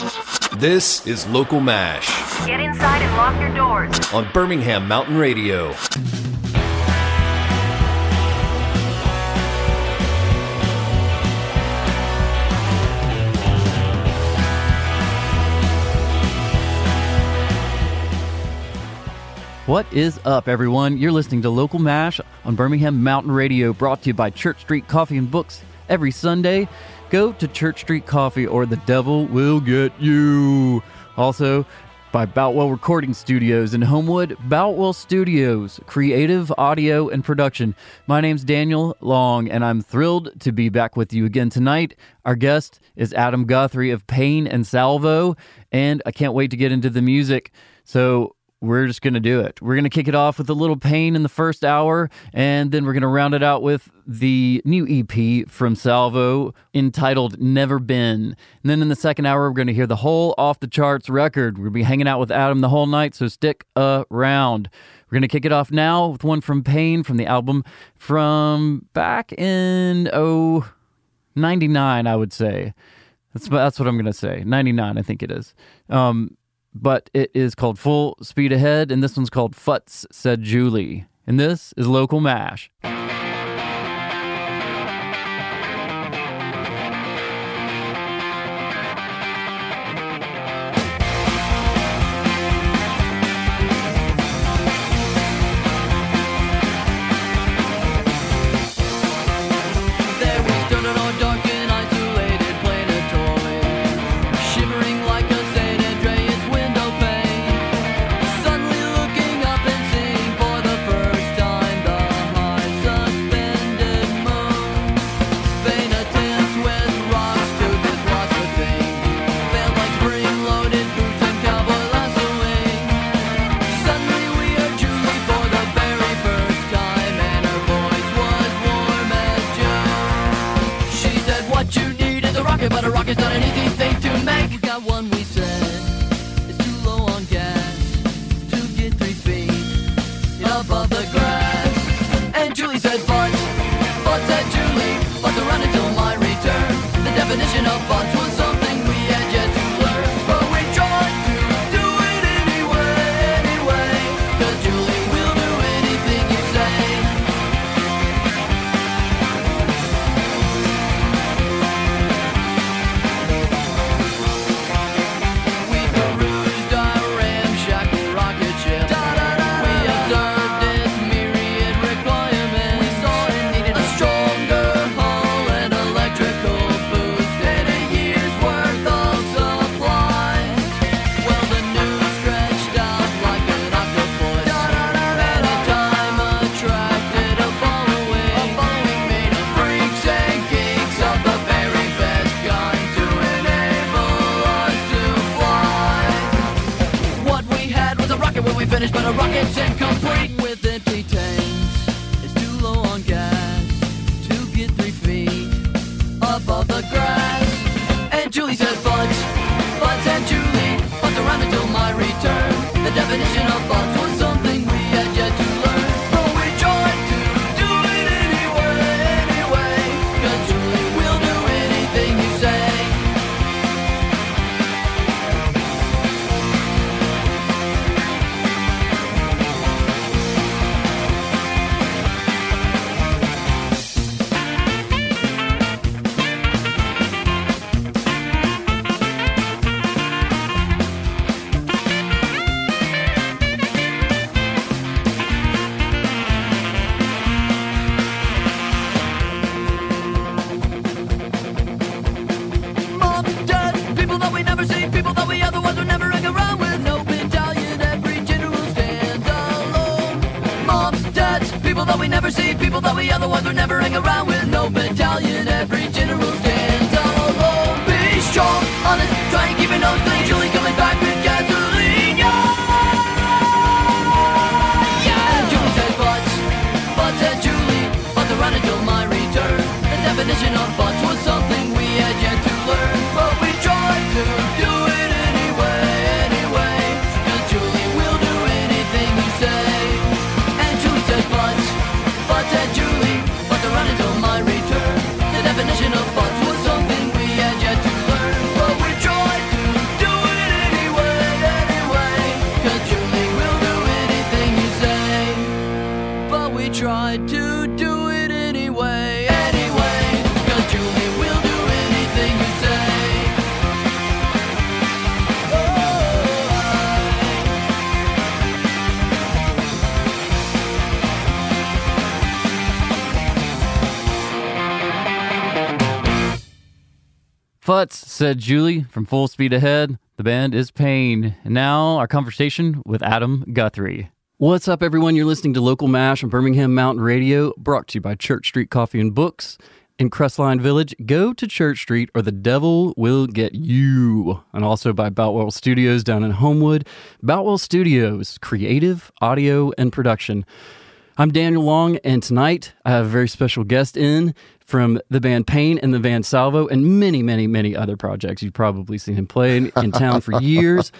This is Local MASH Get inside and lock your doors. on Birmingham Mountain Radio. What is up, everyone? You're listening to Local MASH on Birmingham Mountain Radio, brought to you by Church Street Coffee and Books every Sunday. Go to Church Street Coffee or the devil will get you. Also, by Boutwell Recording Studios in Homewood, Boutwell Studios, creative audio and production. My name's Daniel Long, and I'm thrilled to be back with you again tonight. Our guest is Adam Guthrie of Pain and Salvo, and I can't wait to get into the music. So, we're just going to do it. We're going to kick it off with a little pain in the first hour, and then we're going to round it out with the new EP from Salvo entitled Never Been. And then in the second hour, we're going to hear the whole off the charts record. We'll be hanging out with Adam the whole night, so stick around. We're going to kick it off now with one from Pain from the album from back in, oh, 99, I would say. That's, that's what I'm going to say. 99, I think it is. Um, but it is called Full Speed Ahead, and this one's called Futz, said Julie. And this is Local MASH. One, Futz, said Julie from Full Speed Ahead. The band is Pain. And now our conversation with Adam Guthrie. What's up, everyone? You're listening to Local MASH on Birmingham Mountain Radio, brought to you by Church Street Coffee and Books in Crestline Village. Go to Church Street or the devil will get you. And also by Boutwell Studios down in Homewood. Boutwell Studios, creative audio and production. I'm Daniel Long, and tonight I have a very special guest in from the band Pain and the Van Salvo, and many, many, many other projects. You've probably seen him play in, in town for years.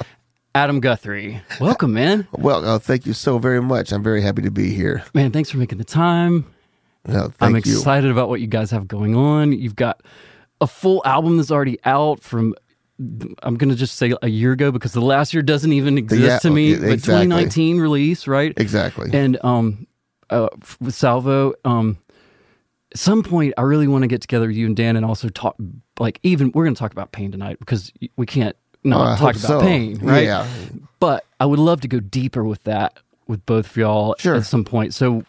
Adam Guthrie. Welcome, man. Well, uh, thank you so very much. I'm very happy to be here. Man, thanks for making the time. No, thank I'm you. excited about what you guys have going on. You've got a full album that's already out from I'm going to just say a year ago because the last year doesn't even exist Yeah, to me, yeah, but 2019 release, right? Exactly. And um, uh, with Salvo, um, some point, I really want to get together with you and Dan and also talk. Like, even we're going to talk about pain tonight because we can't Oh, not talk about so. pain, right? Yeah. But I would love to go deeper with that with both of y'all Sure. at some point. So,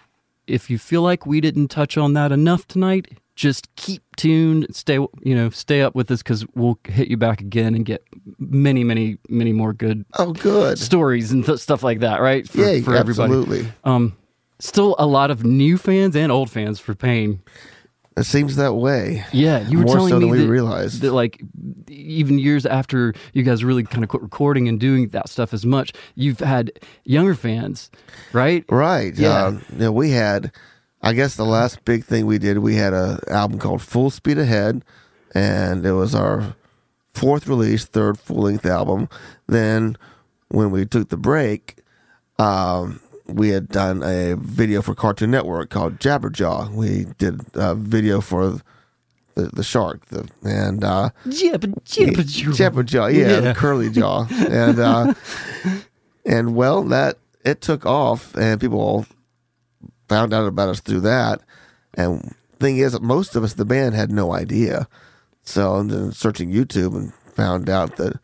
if you feel like we didn't touch on that enough tonight, just keep tuned. Stay, you know, stay up with us because we'll hit you back again and get many, many, many more good Oh, good. stories and th- stuff like that, right? For, yeah, for everybody. absolutely. Um, still a lot of new fans and old fans for Pain. It seems that way. Yeah, you were More telling so me than we that, realized. that like even years after you guys really kind of quit recording and doing that stuff as much, you've had younger fans, right? Right. Yeah. Uh, you know, we had, I guess the last big thing we did, we had a album called Full Speed Ahead, and it was our fourth release, third full length album. Then when we took the break, um, we had done a video for Cartoon Network called Jabberjaw. We did a video for the, the shark, the, and uh, Jabba, jabba, Jabberjaw, yeah, Yeah. the curly jaw, and uh, and well, that it took off, and people all found out about us through that. And thing is, most of us, the band, had no idea. So and then searching YouTube and found out that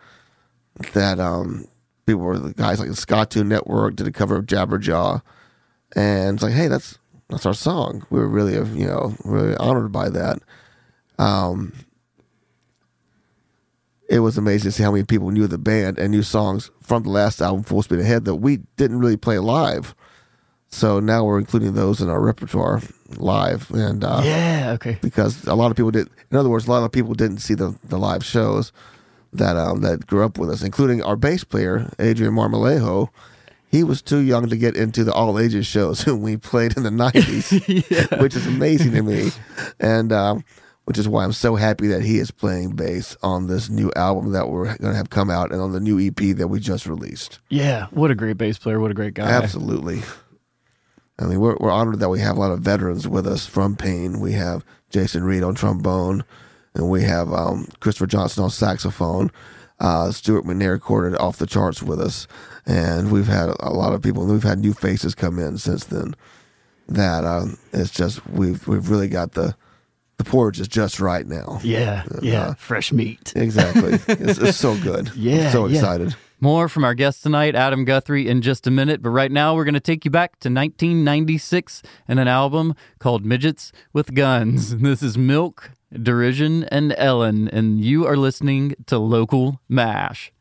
that um people were the guys like the Cartoon Network did a cover of Jabberjaw, and it's like, hey, that's that's our song. We were really, you know, really honored by that. Um, it was amazing to see how many people knew the band and knew songs from the last album, Full Speed Ahead, that we didn't really play live. So now we're including those in our repertoire live, and uh, Yeah, okay. because a lot of people did. In other words, a lot of people didn't see the, the live shows that um, that grew up with us, including our bass player Adrian Marmolejo. He was too young to get into the all ages shows when we played in the nineties, which is amazing to me, and um, which is why I'm so happy that he is playing bass on this new album that we're going to have come out and on the new EP that we just released. Yeah, what a great bass player. What a great guy. Absolutely. I mean, we're, we're honored that we have a lot of veterans with us from Pain. We have Jason Reed on trombone, and we have um, Christopher Johnson on saxophone. Uh, Stuart McNair recorded off the charts with us, and we've had a lot of people. and We've had new faces come in since then. That um, it's just we've we've really got the the porridge is just right now. Yeah, yeah. Fresh meat. Exactly. it's, it's so good. Yeah, I'm so yeah. More from our guest tonight, Adam Guthrie, in just a minute. But right now, we're going to take you back to 1996 and an album called Midgets with Guns. This is Milk, Derision, and Ellen, and you are listening to Local MASH.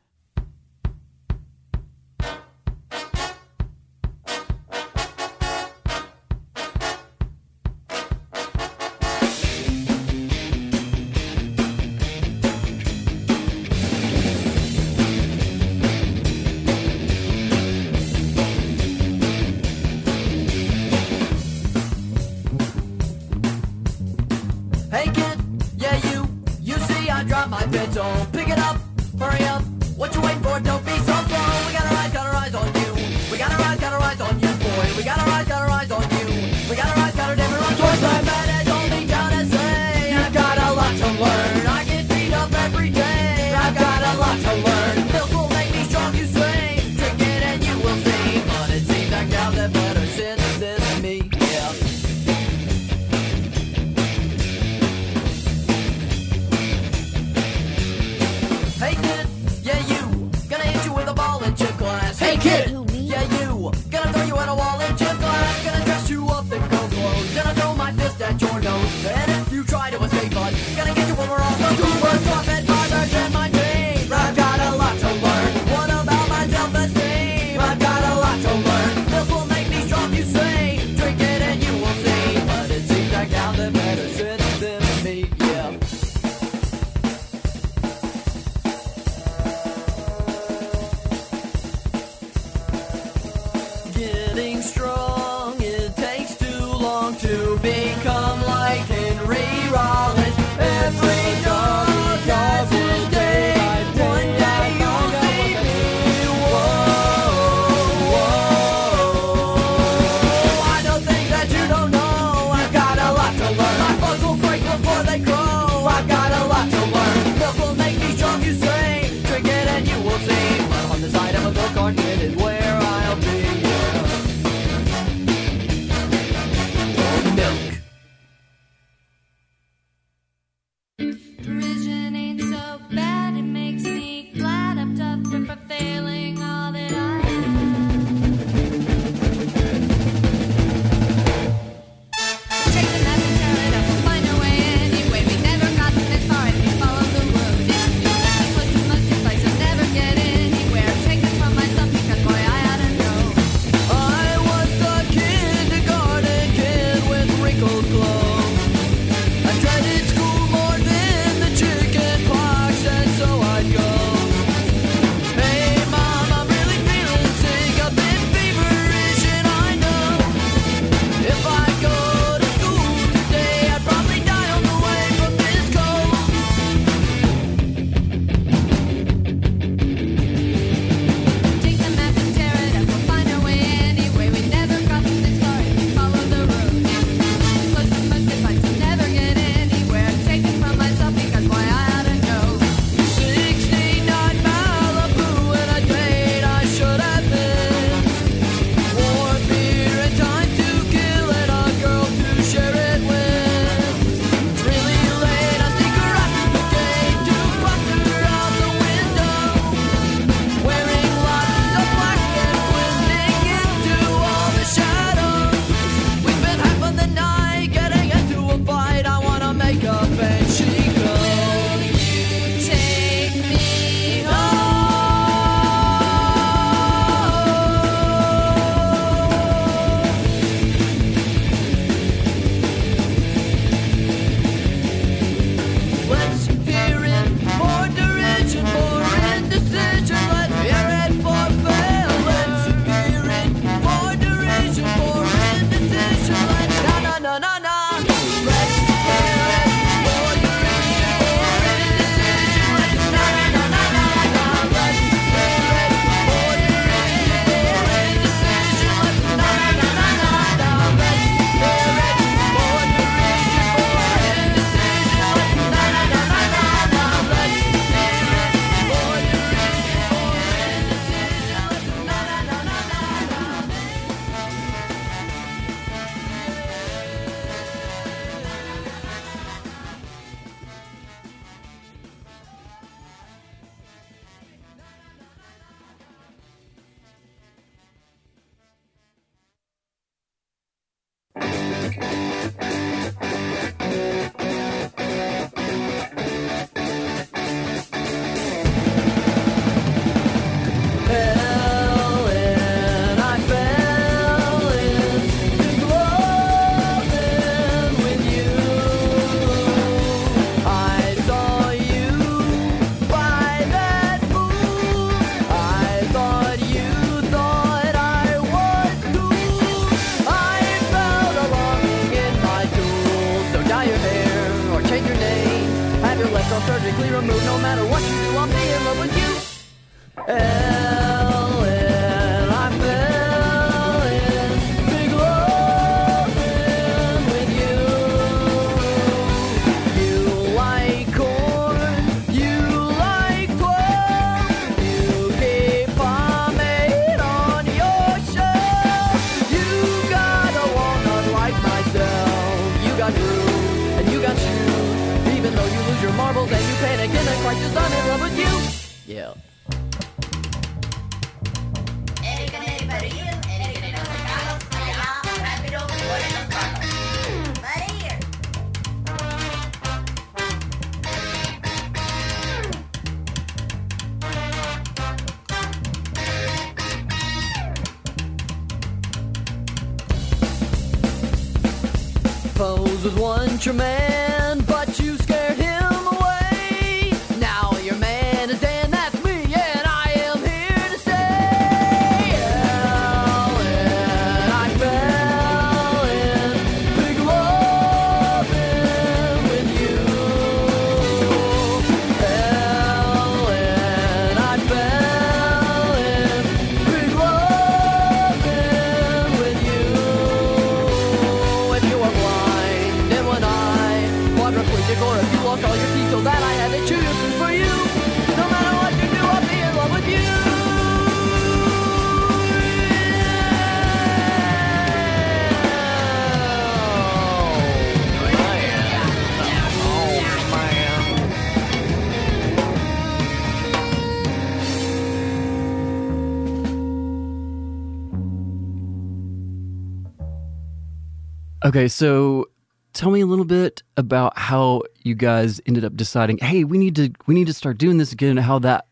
Okay, so tell me a little bit about how you guys ended up deciding, hey, we need to we need to start doing this again. How that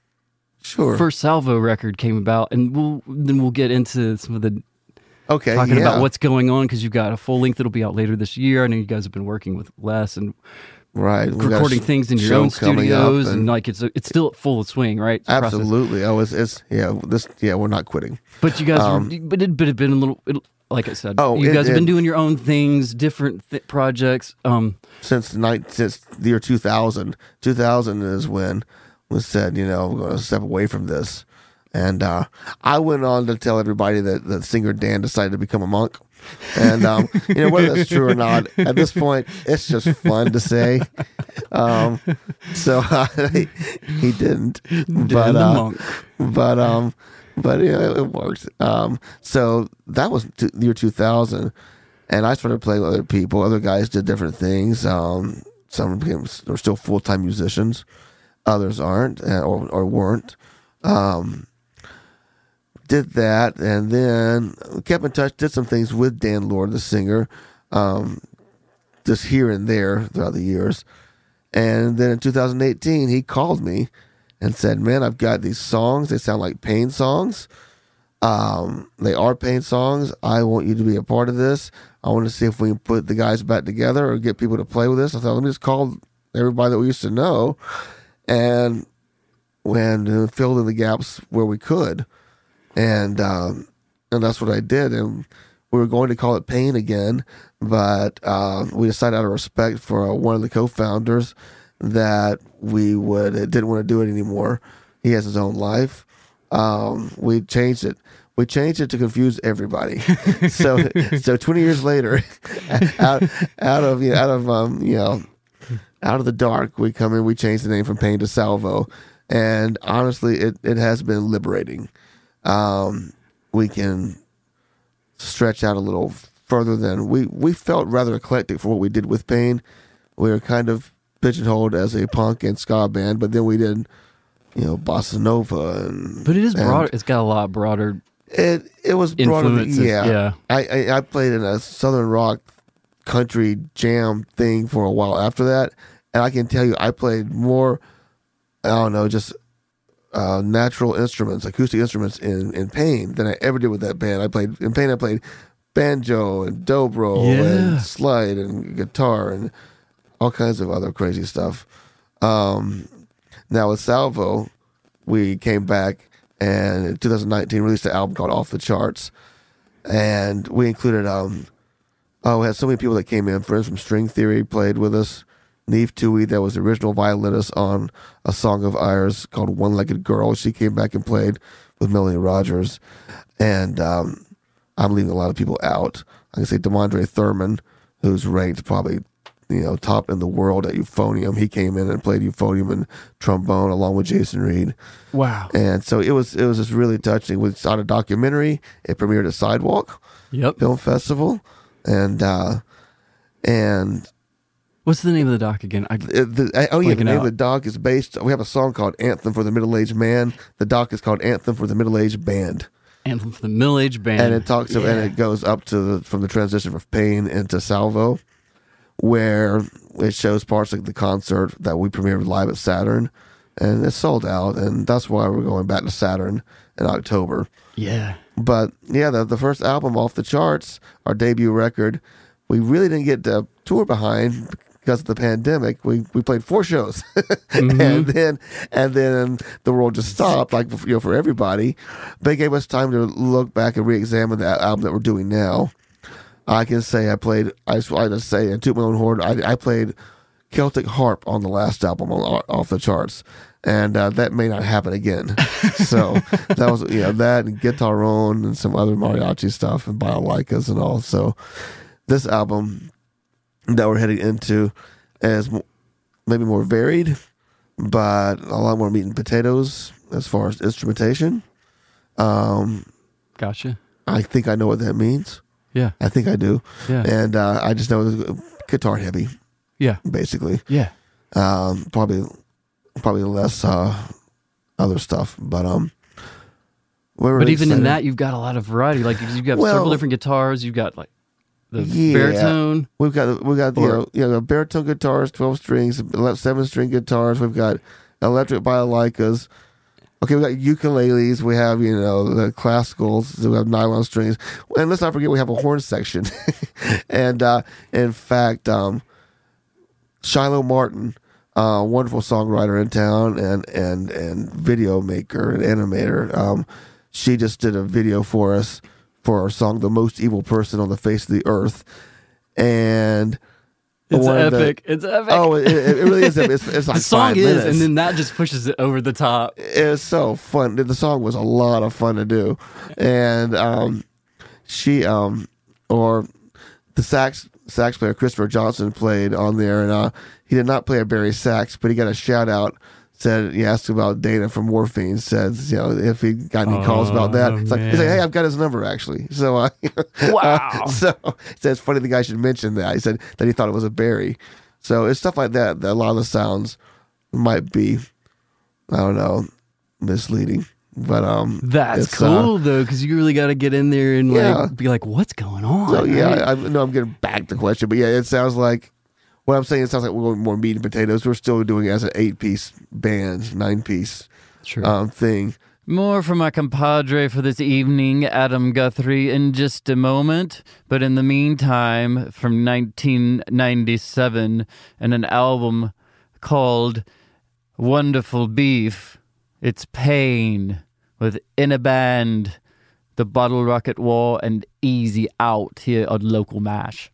Sure. first Salvo record came about, and we'll then we'll get into some of the okay. talking yeah. about what's going on because you've got a full length that'll be out later this year. I know you guys have been working with Les and right. we recording sh- things in your own studios, and, like it's it's still full of swing, right? It's absolutely. I was. It's yeah. This yeah. We're not quitting. But you guys, Um, were, but it but it been a little. It, like I said, Oh, you it- guys have been doing your own things, different th- projects. Um, since the night since the year 2000 2000 is when was said you know we're going to step away from this and uh, i went on to tell everybody that the singer dan decided to become a monk and um, you know whether that's true or not at this point it's just fun to say. Um, so he didn't. But uh, but um but yeah, it worked. Um so that was t- the year 2000 and i started playing with other people. Other guys did different things. Um some became are still full-time musicians. Others aren't uh, or, or weren't. Um did that and then kept in touch did some things with dan lord the singer um just here and there throughout the years and then in 2018 he called me and said, "Man, I've got these songs. They sound like pain songs. Um, they are pain songs. I want you to be a part of this. I want to see if we can put the guys back together or get people to play with this." I thought, let me just call everybody that we used to know, and when uh, filled in the gaps where we could, and um, and that's what I did. And we were going to call it Pain again, but uh, we decided out of respect for uh, one of the co-founders that we would didn't want to do it anymore. He has his own life. Um, we changed it. We changed it to confuse everybody. so so twenty years later, out out of you know, out of um you know out of the dark, we come in. We changed the name from Pain to Salvo, and honestly, it it has been liberating. Um, we can stretch out a little further than we we felt rather eclectic for what we did with Pain. We were kind of pigeonholed as a punk and ska band, but then we did, you know, bossa nova and. But it is broader. It's got a lot broader. It it was broader. Influences, Yeah, yeah. I, I I played in a southern rock country jam thing for a while after that, and I can tell you, I played more. I don't know, just uh, natural instruments, acoustic instruments in in Pain than I ever did with that band. I played in Pain. I played banjo and dobro Yeah. and slide and guitar and all kinds of other crazy stuff. Um, now with Salvo, we came back and in 2019 released an album called Off the Charts, and we included um, oh we had so many people that came in. Friends from String Theory played with us Neve Tui, that was the original violinist on a song of ours called One Legged Girl. She came back and played with Melanie Rogers. And um, I'm leaving a lot of people out. I can say Demondrae Thurman, who's ranked probably you know top in the world at euphonium. He came in and played euphonium and trombone along with Jason Reed. Wow. And so it was it was just really touching. We saw a documentary. It premiered at Sidewalk Yep. Film Festival, and uh, and What's the name of the doc again? I, it- the, uh, oh yeah, the name out. of the doc is based. We have a song called "Anthem for the Middle Aged Man." The doc is called "Anthem for the Middle Aged Band," Anthem for the Middle Age Band. and it talks of, and it goes up to the, from the transition from Pain into Salvo, where it shows parts of the concert that we premiered live at Saturn, and it's sold out, and that's why we're going back to Saturn in October. Yeah. But yeah, the, the first album off the charts, our debut record, we really didn't get the tour behind because of the pandemic. We we played four shows, and then and then the world just stopped, like you know, for everybody. They gave us time to look back and re-examine the album that we're doing now. I can say I played. I just I just say and toot my own horn. I, I played Celtic harp on the last album on, off the charts, and uh, that may not happen again. so that was you know that and guitar on and some other mariachi stuff and biolicas and all. So this album that we're heading into as maybe more varied, but a lot more meat and potatoes as far as instrumentation. Um, Gotcha. I think I know what that means. Yeah. I think I do. Yeah. And uh, I just know it's guitar heavy, Yeah. basically. Yeah. Um, probably, probably less uh, other stuff, but um. But even in that, you've got a lot of variety. Like you've got Well- several different guitars. You've got like the Yeah. baritone. we've got we got you Or- know you know baritone guitars, twelve strings, seven string guitars. We've got electric biolicas. Okay, we got ukuleles. We have you know the classicals. We have nylon strings, and let's not forget we have a horn section. and uh, in fact, um, Shiloh Martin, uh, wonderful songwriter in town and and and video maker and animator. Um, she just did a video for us for our song "The Most Evil Person on the Face of the Earth," and It's epic. it's epic. oh, it, it really is. It's, it's like the song five is, minutes. and then that just pushes it over the top. it's so fun. The song was a lot of fun to do, and um, she um, or the sax sax player Christopher Johnson played on there, and uh, he did not play a bari sax, but he got a shout out. Said he asked about Dana from Morphine. Says you know if he got any calls about that. Oh, It's like, he's like, hey, I've got his number actually. So uh, Wow. so he said it's funny the guy should mention that. He said that he thought it was a bari. So it's stuff like that. That a lot of the sounds might be, I don't know, misleading. But um, That's it's, uh, cool though, because you really got to get in there and like Yeah. be like, "What's going on?" so yeah, right? I, I know I'm getting back to the question, but yeah, it sounds like what I'm saying. It sounds like we're going more meat and potatoes. We're still doing it as an eight piece band, nine piece Sure. um thing. More from my compadre for this evening, Adam Guthrie, in just a moment. But in the meantime, from 1997, and an album called Wonderful Beef, it's Pain with In a Band, The Bottle Rocket War, and Easy Out here on Local MASH.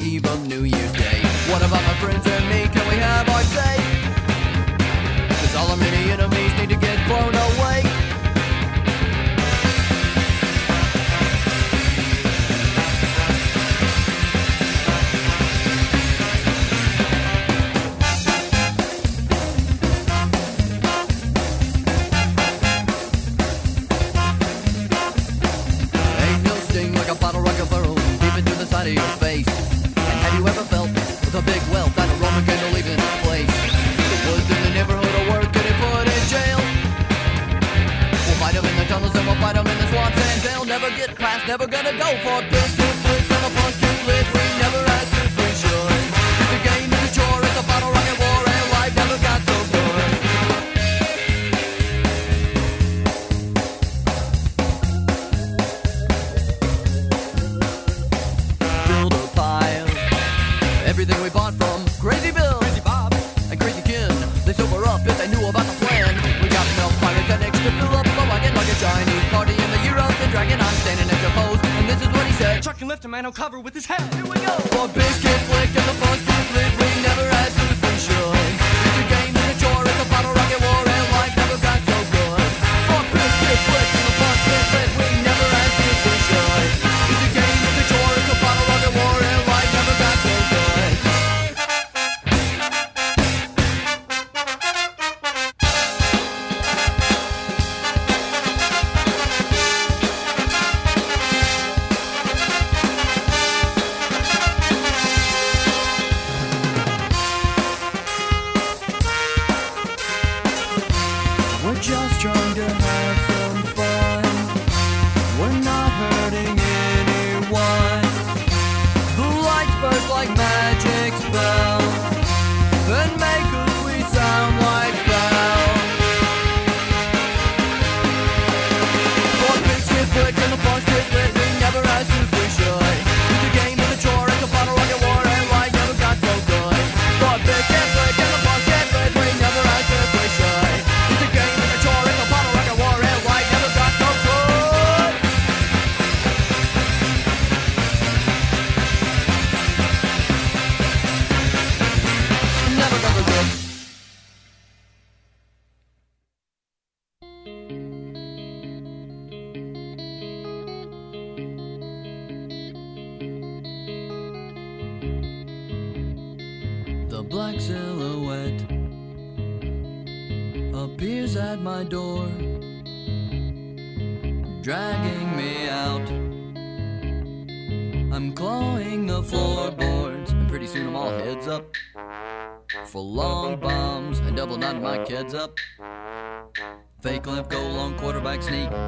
even New Year.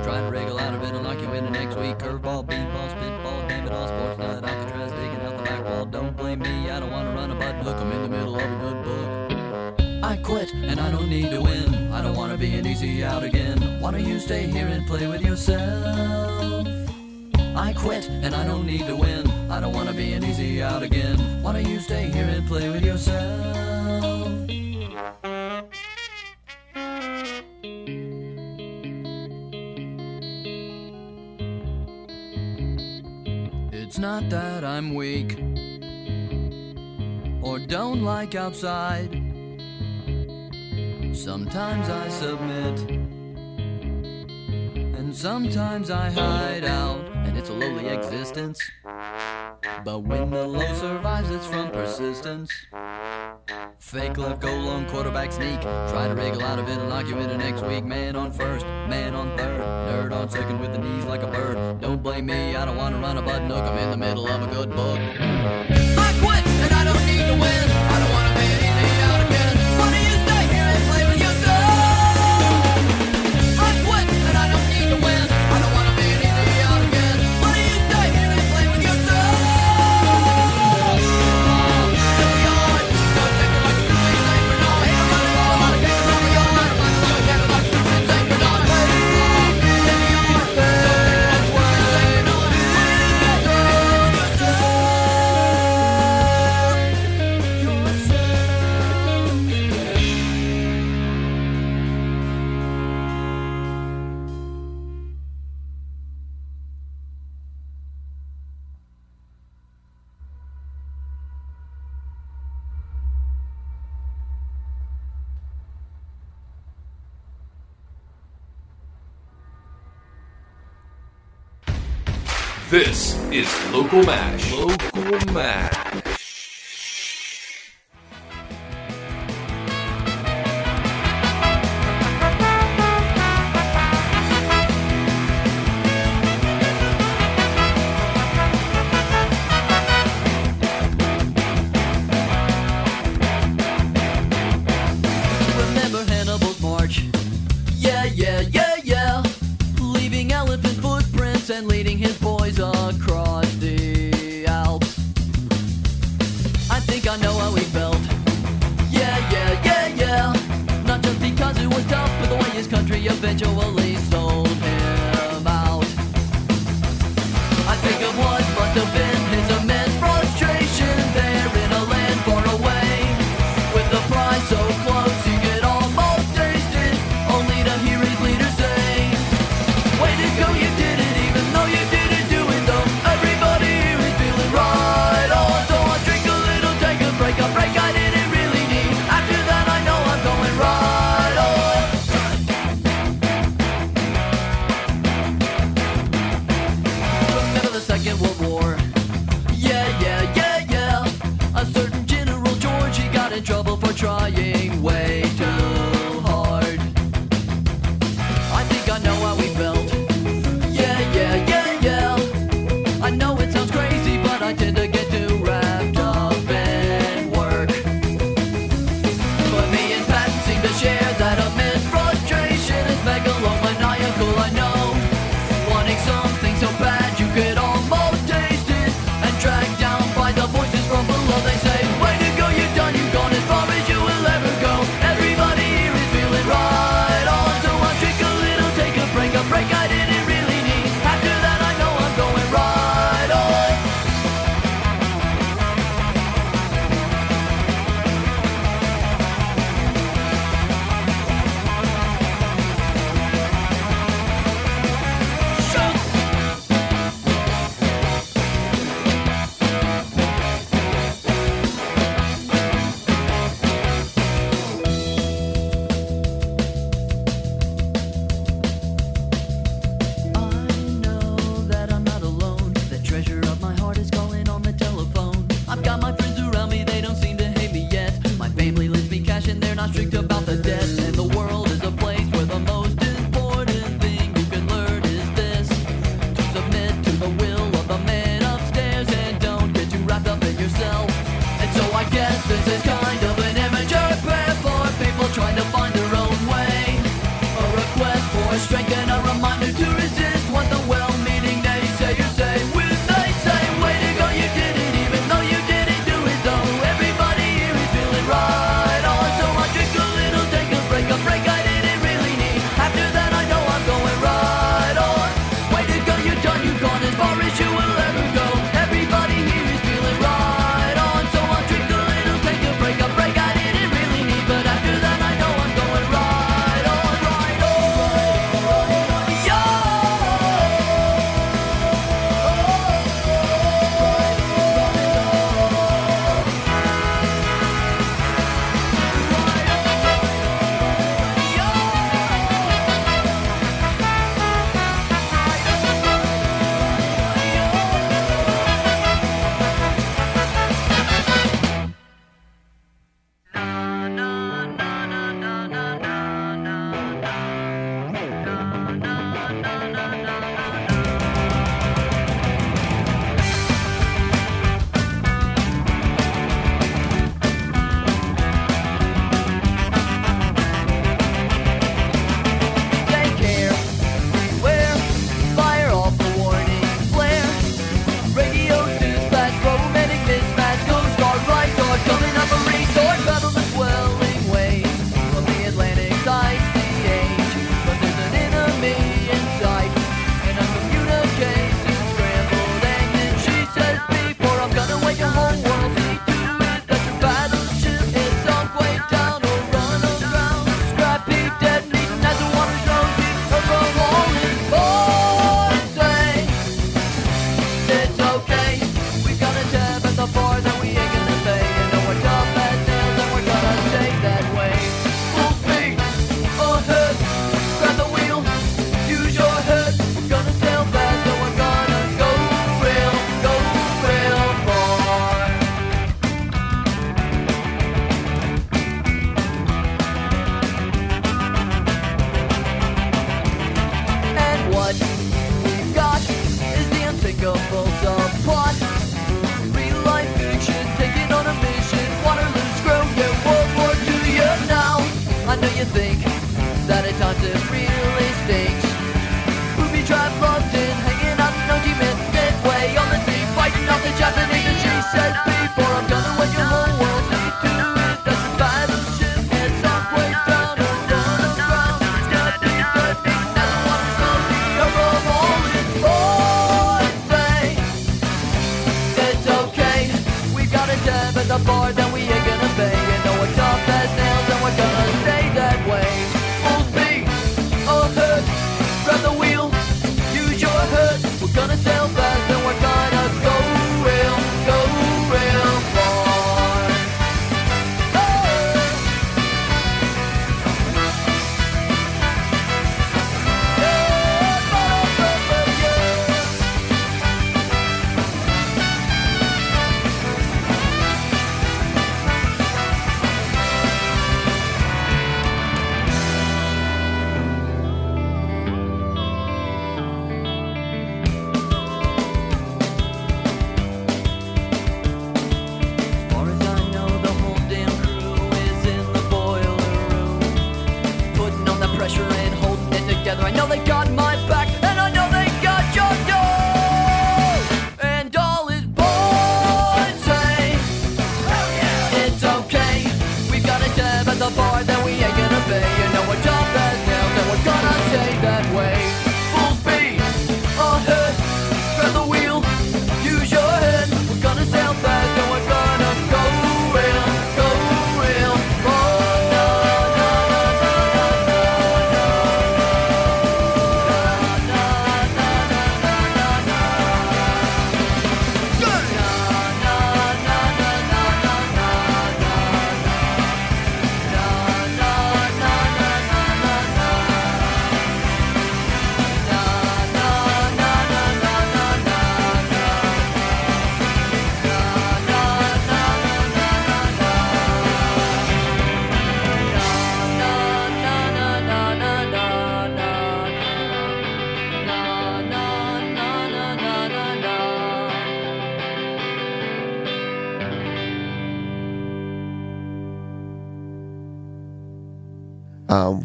Trying to wriggle out of it, I'll knock you into next week. Curveball, beanball, spitball, damn it all, sports nut. Alcatraz digging out the back wall. Don't blame me, I don't want to run a button. hook. I'm in the middle of a good book. I quit, and I don't need to win. I don't want to be an easy out again. Why don't you stay here and play with yourself? I quit, and I don't need to win. I don't want to be an easy out again. Why don't you stay here and play with yourself? that I'm weak or don't like outside. Sometimes I submit and sometimes I hide out, and it's a lowly existence. But when the low survives, it's from persistence. Fake left, goal on quarterback sneak. Try to wriggle out of it and lock you it next week. Man on first, man on third. Nerd on second with the knees like a bird. Don't blame me, I don't want to run a butt nook. I'm in the middle of a good book. I quit and I don't. This is Local Mash. Local Mash. individually sold him out. I think it was, but the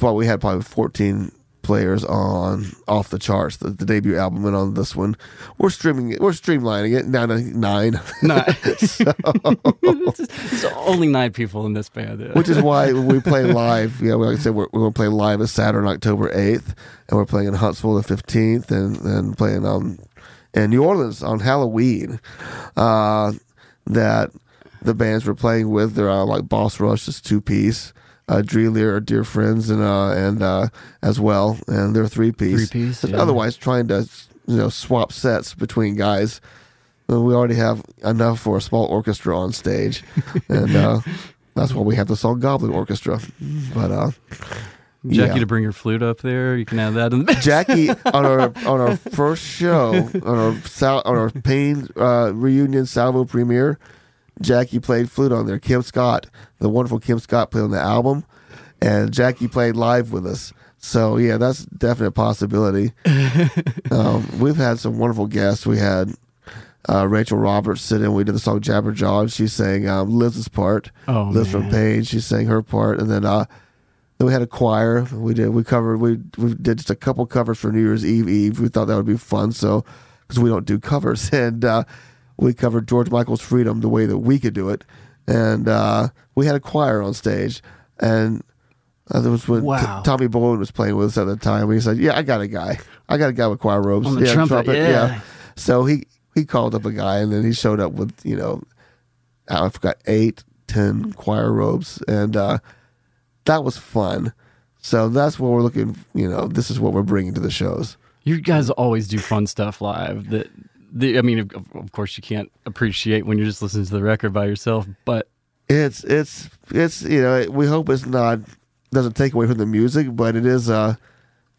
Well, we had probably 14 players on off the charts. The, the debut album and on this one, we're streaming it. We're streamlining it down to nine, Nice. There's only nine people in this band. which is why we play live. Yeah, like I said, we're, we're going to play live this Saturday, October 8th, and we're playing in Huntsville the 15th, and then playing um in New Orleans on Halloween. Uh, that the bands we're playing with, they're uh, like Boss Rush, is two piece. Uh, Dreelier are dear friends, and uh, and uh, as well, and they're three piece. Three-piece, yeah. Otherwise, trying to you know swap sets between guys. Well, we already have enough for a small orchestra on stage, and uh, that's why we have the song Goblin Orchestra. But uh, Jackie yeah. to bring your flute up there. You can add that in the Jackie on our on our first show on our sal- on our Pain uh, reunion Salvo premiere, Jackie played flute on there. Kim Scott, the wonderful Kim Scott, played on the album, and Jackie played live with us. So yeah, that's a definite possibility. um, we've had some wonderful guests. We had uh, Rachel Roberts sit in. We did the song Jabber Jaw. and She sang um, Liz's part. Oh, Liz from man. Pain. She sang her part, and then uh, then we had a choir. We did. We covered. We we did just a couple covers for New Year's Eve. Eve. We thought that would be fun. So because we don't do covers, and uh, we covered George Michael's Freedom the way that we could do it, and uh, we had a choir on stage, and. Uh, there was when T- Tommy Bowen was playing with us at the time. He said, "Yeah, I got a guy. I got a guy with choir robes On the yeah, trumpet, yeah. So he he called up a guy, and then he showed up with you know, I forgot eight, ten choir robes, and uh, that was fun. So that's what we're looking. You know, this is what we're bringing to the shows. You guys always do fun stuff live. That the, I mean, of, of course, you can't appreciate when you're just listening to the record by yourself. But It's it's it's you know we hope it's not doesn't take away from the music, but it is. uh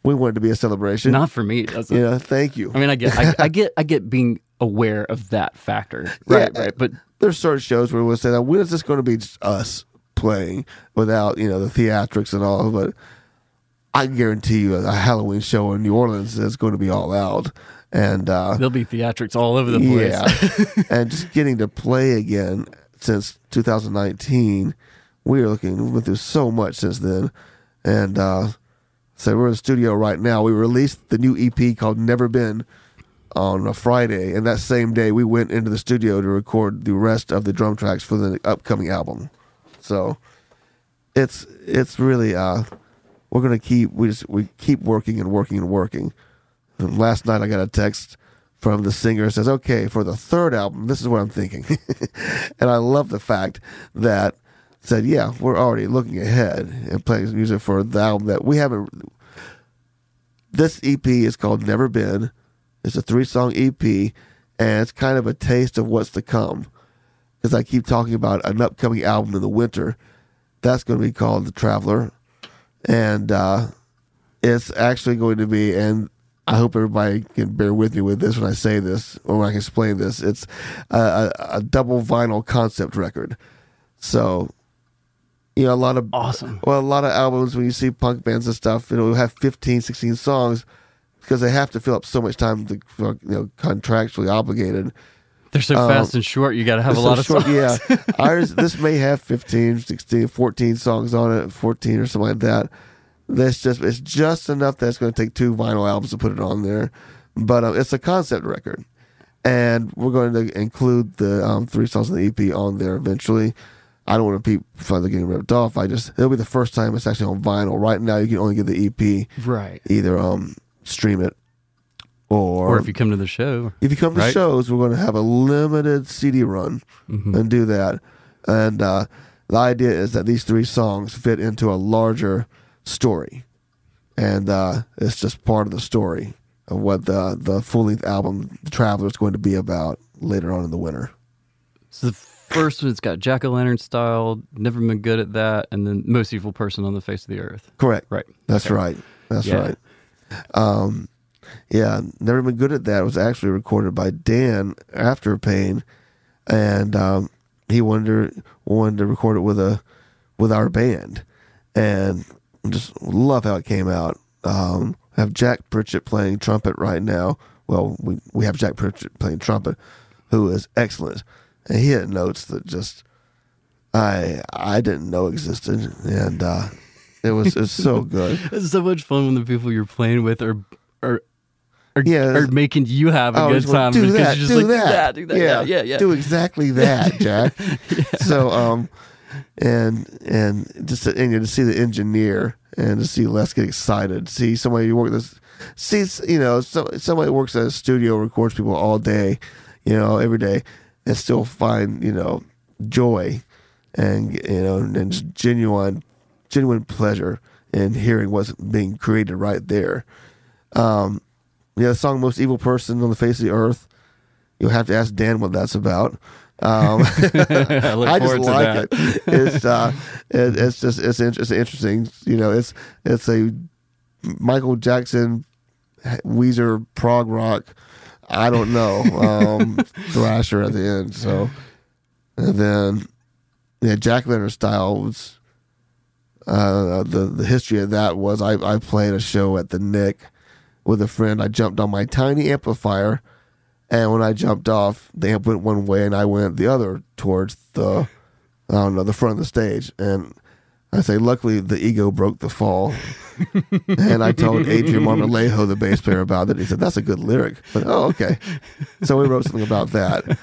We want it to be a celebration. not for me. Doesn't. you know, thank you. I mean, I get, I, I get, I get being aware of that factor. Right, Yeah, right. But there's certain shows where we'll say that when is this going to be just us playing without you know the theatrics and all but i guarantee you a halloween show in new orleans is going to be all out and uh there'll be theatrics all over the place. yeah and just getting to play again since 2019 we are looking we went through so much since then and uh so we're in the studio right now we released the new ep called never been on a Friday, and that same day we went into the studio to record the rest of the drum tracks for the upcoming album. So it's it's really uh we're gonna keep we just we keep working and working and working. Last night I got a text from the singer says, "Okay, for the third album, this is what I'm thinking," and I love the fact that said, "Yeah, we're already looking ahead and playing music for the album that we haven't." This EP is called "Never Been." It's a three-song EP, and it's kind of a taste of what's to come. Because I keep talking about an upcoming album in the winter, that's going to be called "The Traveler," and uh, it's actually going to be and I hope everybody can bear with me with this when I say this or when I explain this. It's a, a, a double vinyl concept record. So, you know, a lot of Awesome. Well, a lot of albums when you see punk bands and stuff, you know, have 15, 16 songs because they have to fill up so much time. To, you know, contractually obligated. They're so Um, fast and short. You got to have a So lot of short- songs. Yeah, ours. This may have 15, 16, 14 songs on it, fourteen or something like that. That's just it's just enough that it's going to take two vinyl albums to put it on there, but um, it's a concept record, and we're going to include the um, three songs in the EP on there eventually. I don't want to be further getting ripped off. I just it'll be the first time it's actually on vinyl. Right now, you can only get the EP, Right. either um stream it or, Or if you come to the show. if you come to Right. shows, we're going to have a limited CD run Mm-hmm. and do that. And uh, the idea is that these three songs fit into a larger story, and uh, it's just part of the story of what the the full length album, The Traveler, is going to be about later on in the winter. So the first one's got Jack o' Lantern style, never been good at that, and then most evil person on the face of the earth. Correct. Right. That's Okay. right. That's Yeah. right. Um, yeah, never been good at that. It was actually recorded by Dan after Pain, and um, he wanted to, wanted to record it with a with our band, and just love how it came out. Um, have Jack Pritchett playing trumpet right now. Well, we we have Jack Pritchett playing trumpet, who is excellent, and he hit notes that just I I didn't know existed, and uh, it was it's so good. It's so much fun when the people you're playing with are are are, Yeah, are making you have a Oh, good time do because that, you're just do like that, that, do that. Yeah, yeah, yeah. Do exactly that, Jack. So, um, and and just to, and to see the engineer and to see Les get excited, see somebody who work this, see you know so, somebody works at a studio records people all day, you know every day, and still find you know joy, and you know and just genuine genuine pleasure in hearing what's being created right there. Um, yeah, the song "Most Evil Person on the Face of the Earth." You'll have to ask Dan what that's about. Um, I I just like it. It's uh, it, it's just it's, in- it's interesting. You know, it's it's a Michael Jackson, Weezer, prog rock. I don't know um, thrasher at the end. So, and then yeah, Jack o' Lantern style was uh, the the history of that was I I played a show at the Nick with a friend. I jumped on my tiny amplifier, and when I jumped off, they went one way and I went the other towards the I don't know the front of the stage. And I say, luckily the ego broke the fall. and I told Adrian Marmolejo, the bass player, about it. He said, "That's a good lyric." But oh, okay. So we wrote something about that.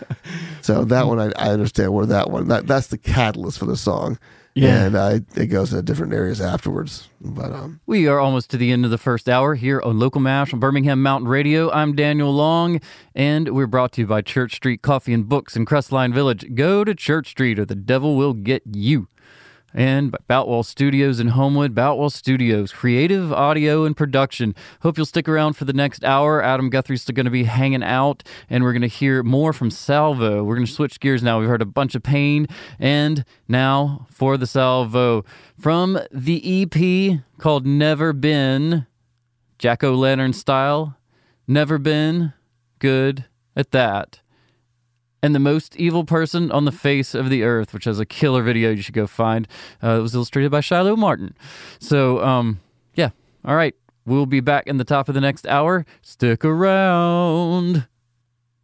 So that one, I, I understand where that one. That that's the catalyst for the song. Yeah. And I, it goes to different areas afterwards. But um, We are almost to the end of the first hour here on Local Mash on Birmingham Mountain Radio. I'm Daniel Long, and we're brought to you by Church Street Coffee and Books in Crestline Village. Go to Church Street or the devil will get you. And Boutwell Studios in Homewood, Boutwell Studios, creative audio and production. Hope you'll stick around for the next hour. Adam Guthrie's still going to be hanging out, and we're going to hear more from Salvo. We're going to switch gears now. We've heard a bunch of pain, and now for the Salvo from the EP called Never Been, Jack O' Lantern style. Never been good at that and the most evil person on the face of the earth, which has a killer video you should go find. Uh, it was illustrated by Shiloh Martin. So, um, yeah. All right. We'll be back in the top of the next hour. Stick around.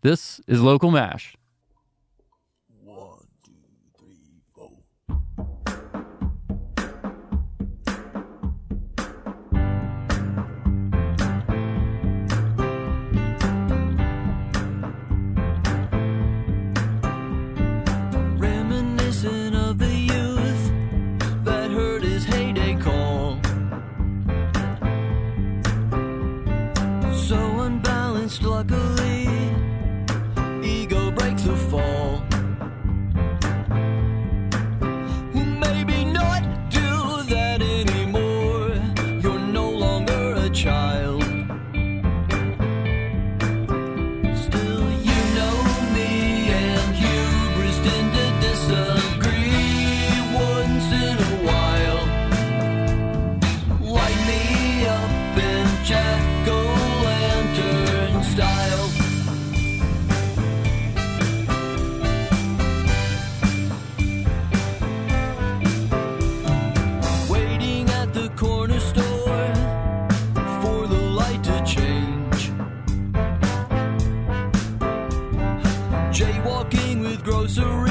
This is Local Mash. sorry.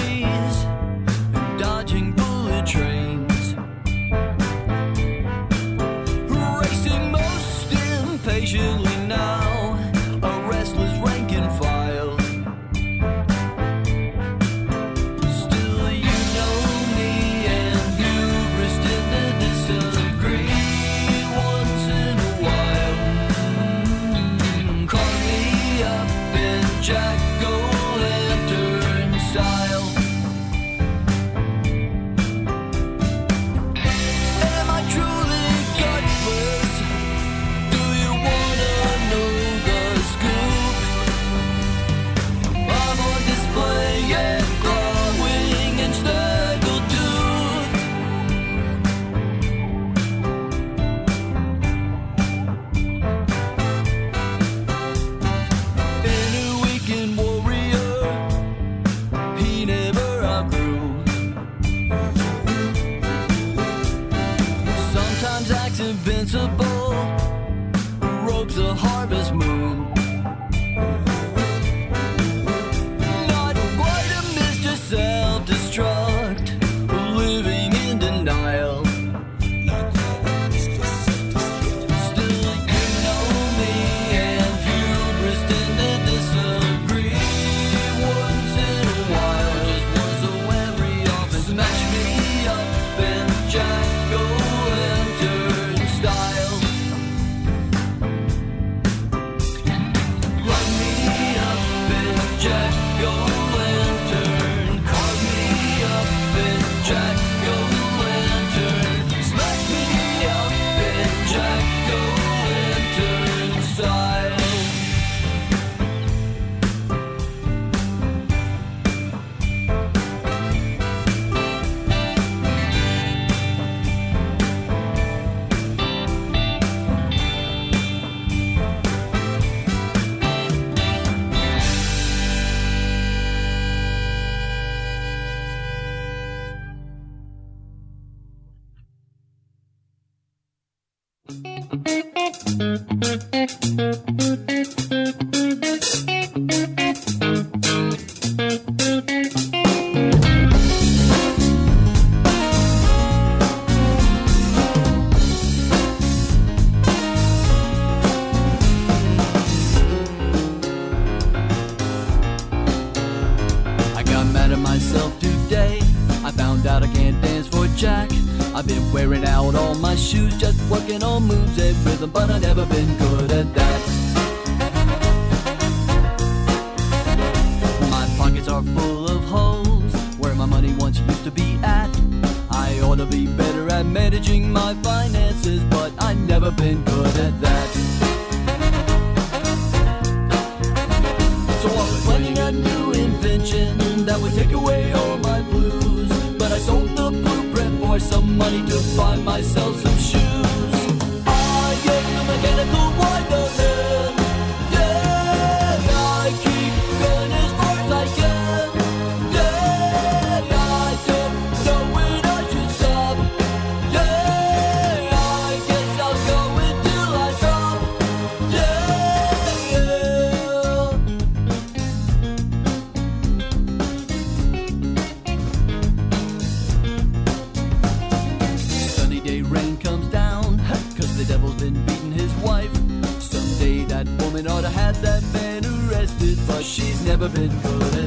glad that man arrested, but she's never been good.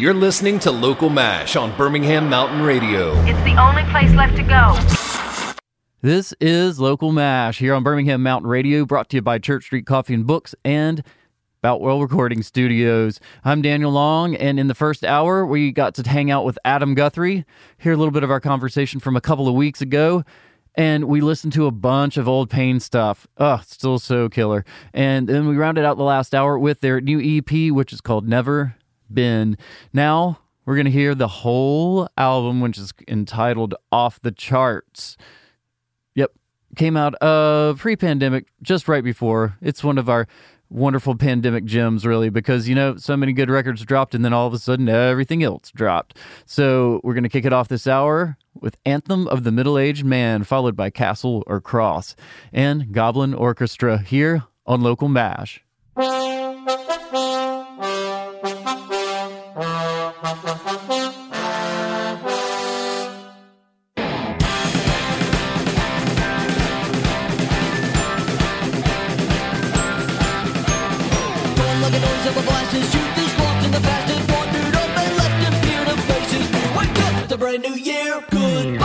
You're listening to Local MASH on Birmingham Mountain Radio. It's the only place left to go. This is Local MASH here on Birmingham Mountain Radio, brought to you by Church Street Coffee and Books and Boutwell Recording Studios. I'm Daniel Long, and in the first hour, we got to hang out with Adam Guthrie, hear a little bit of our conversation from a couple of weeks ago, and we listened to a bunch of old pain stuff. Oh, still so killer. And then we rounded out the last hour with their new EP, which is called Never Been. Now, we're going to hear the whole album, which is entitled Off the Charts. Yep. Came out uh pre pandemic, just right before. It's one of our wonderful pandemic gems, really, because you know, so many good records dropped and then all of a sudden everything else dropped. So we're gonna kick it off this hour with Anthem of the Middle Aged Man, followed by Castle or Cross and Goblin Orchestra here on Local Mash. Brand new year. Goodbye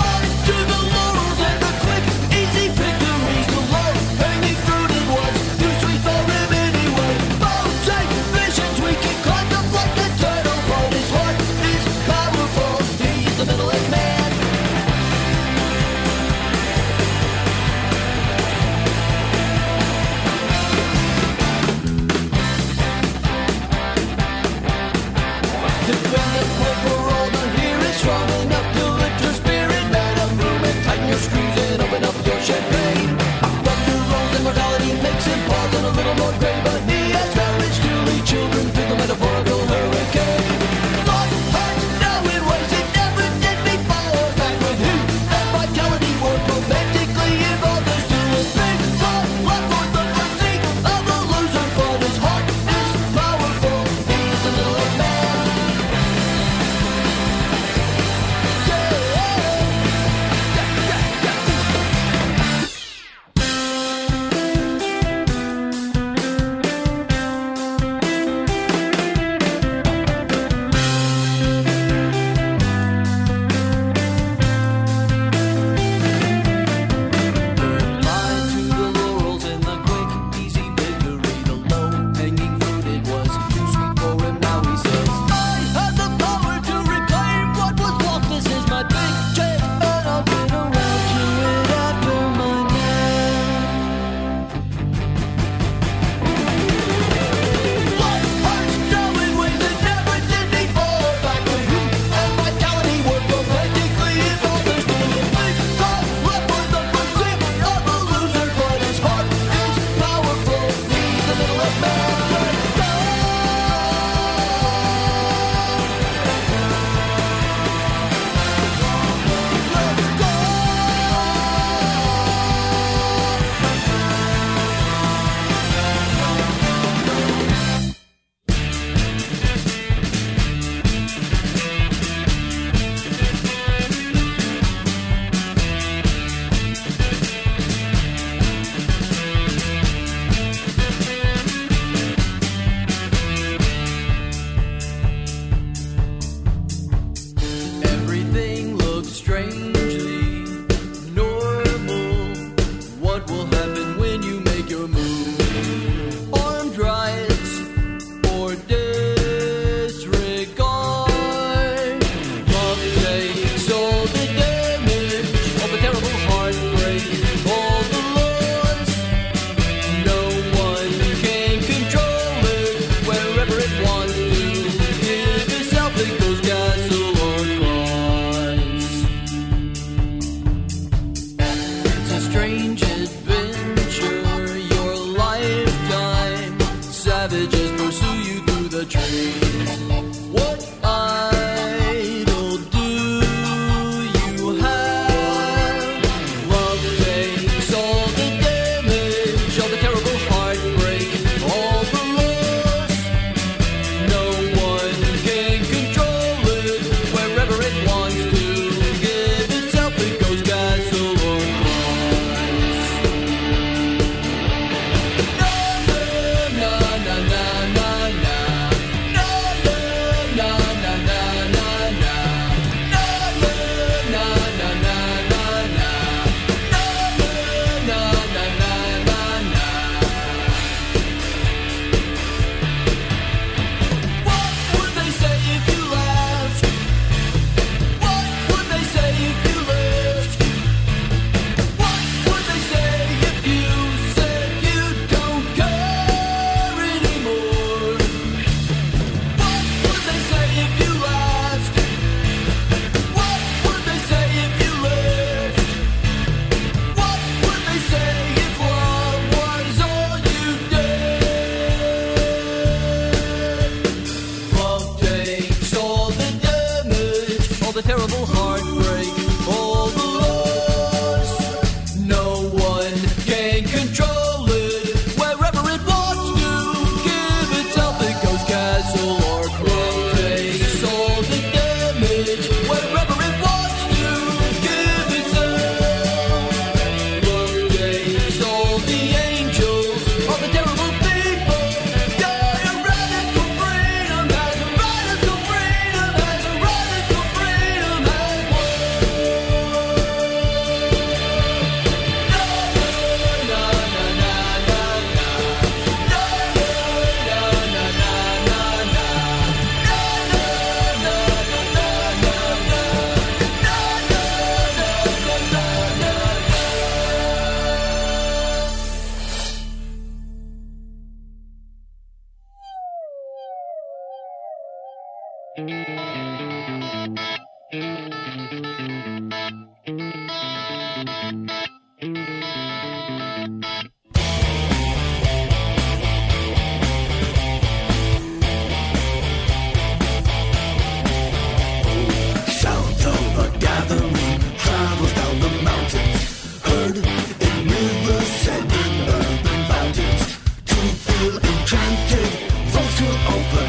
enchanted, folks will open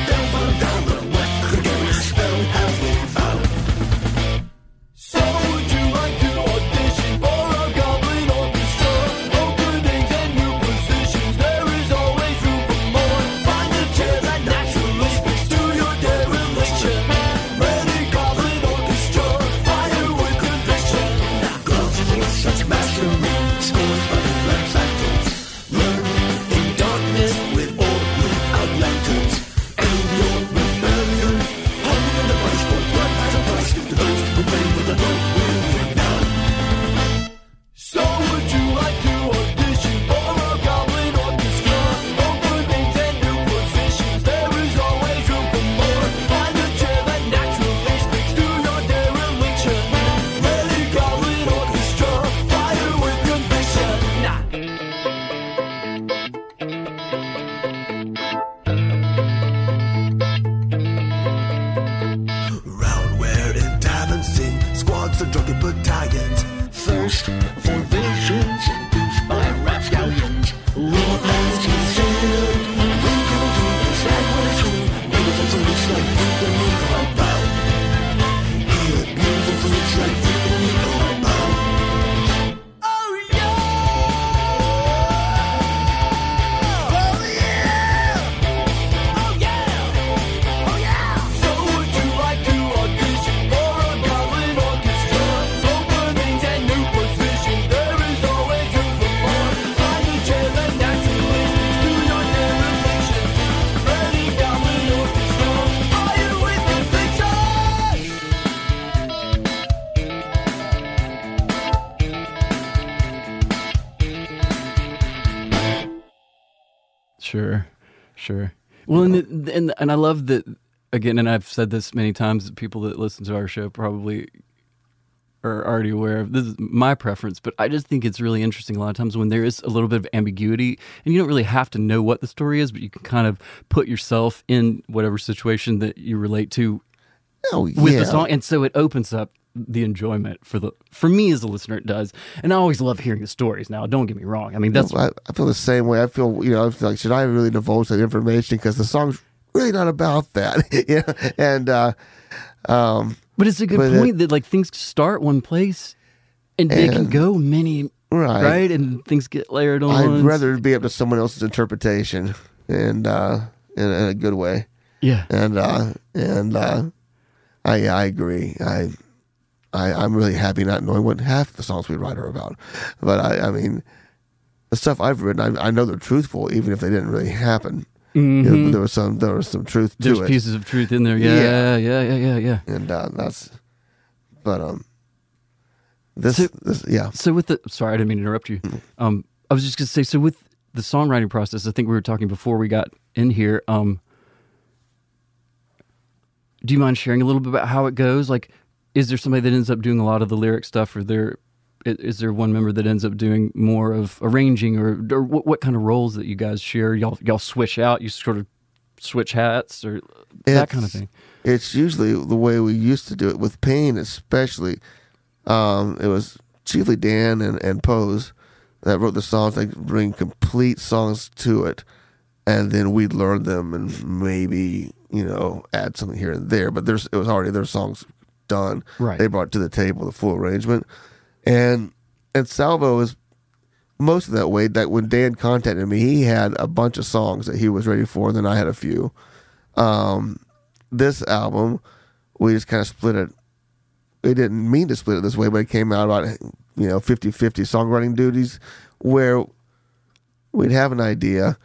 and, the, and and I love that again, and I've said this many times. People that listen to our show probably are already aware of. This is my preference, but I just think it's really interesting. A lot of times when there is a little bit of ambiguity, and you don't really have to know what the story is, but you can kind of put yourself in whatever situation that you relate to Oh, with yeah. the song, and so it opens up the enjoyment for the for me as a listener. It does, and I always love hearing the stories. Now, don't get me wrong. I mean, that's I, I feel the same way. I feel, you know, I feel like, should I really divulge that information? Because the song's really not about that. you know? And, uh, um, But it's a good But it- point that like things start one place and they can go many right. right, and things get layered on. I'd rather be up to someone else's interpretation and, uh, in, in a good way. yeah, And, uh, and, uh, I, I agree. I, I, I'm really happy not knowing what half the songs we write are about. But I, I mean, the stuff I've written, I, I know they're truthful, even if they didn't really happen. You know, there was some, there was some truth to Mm-hmm. there's it. pieces of truth in there. Yeah, yeah, yeah, yeah, yeah. and uh, that's but um this, So- this yeah So with the sorry, I didn't mean to interrupt you. Um, I was just gonna say so with the songwriting process. I think we were talking before we got in here. Um, do you mind sharing a little bit about how it goes? Like, is there somebody that ends up doing a lot of the lyric stuff, or there is there one member that ends up doing more of arranging, or, or what, what kind of roles that you guys share? Y'all y'all switch out. You sort of switch hats, or that kind of thing. it's usually the way we used to do it with pain especially um it was chiefly dan and, and pose that wrote the songs they bring complete songs to it and then we'd learn them and maybe you know add something here and there but there's it was already their songs done. Right. they brought to the table the full arrangement. And and salvo is most of that way that when dan contacted me he had a bunch of songs that he was ready for and then i had a few. Um this album we just kind of split it. We didn't mean to split it this way but it came out about you know 50-50 songwriting duties where we'd have an idea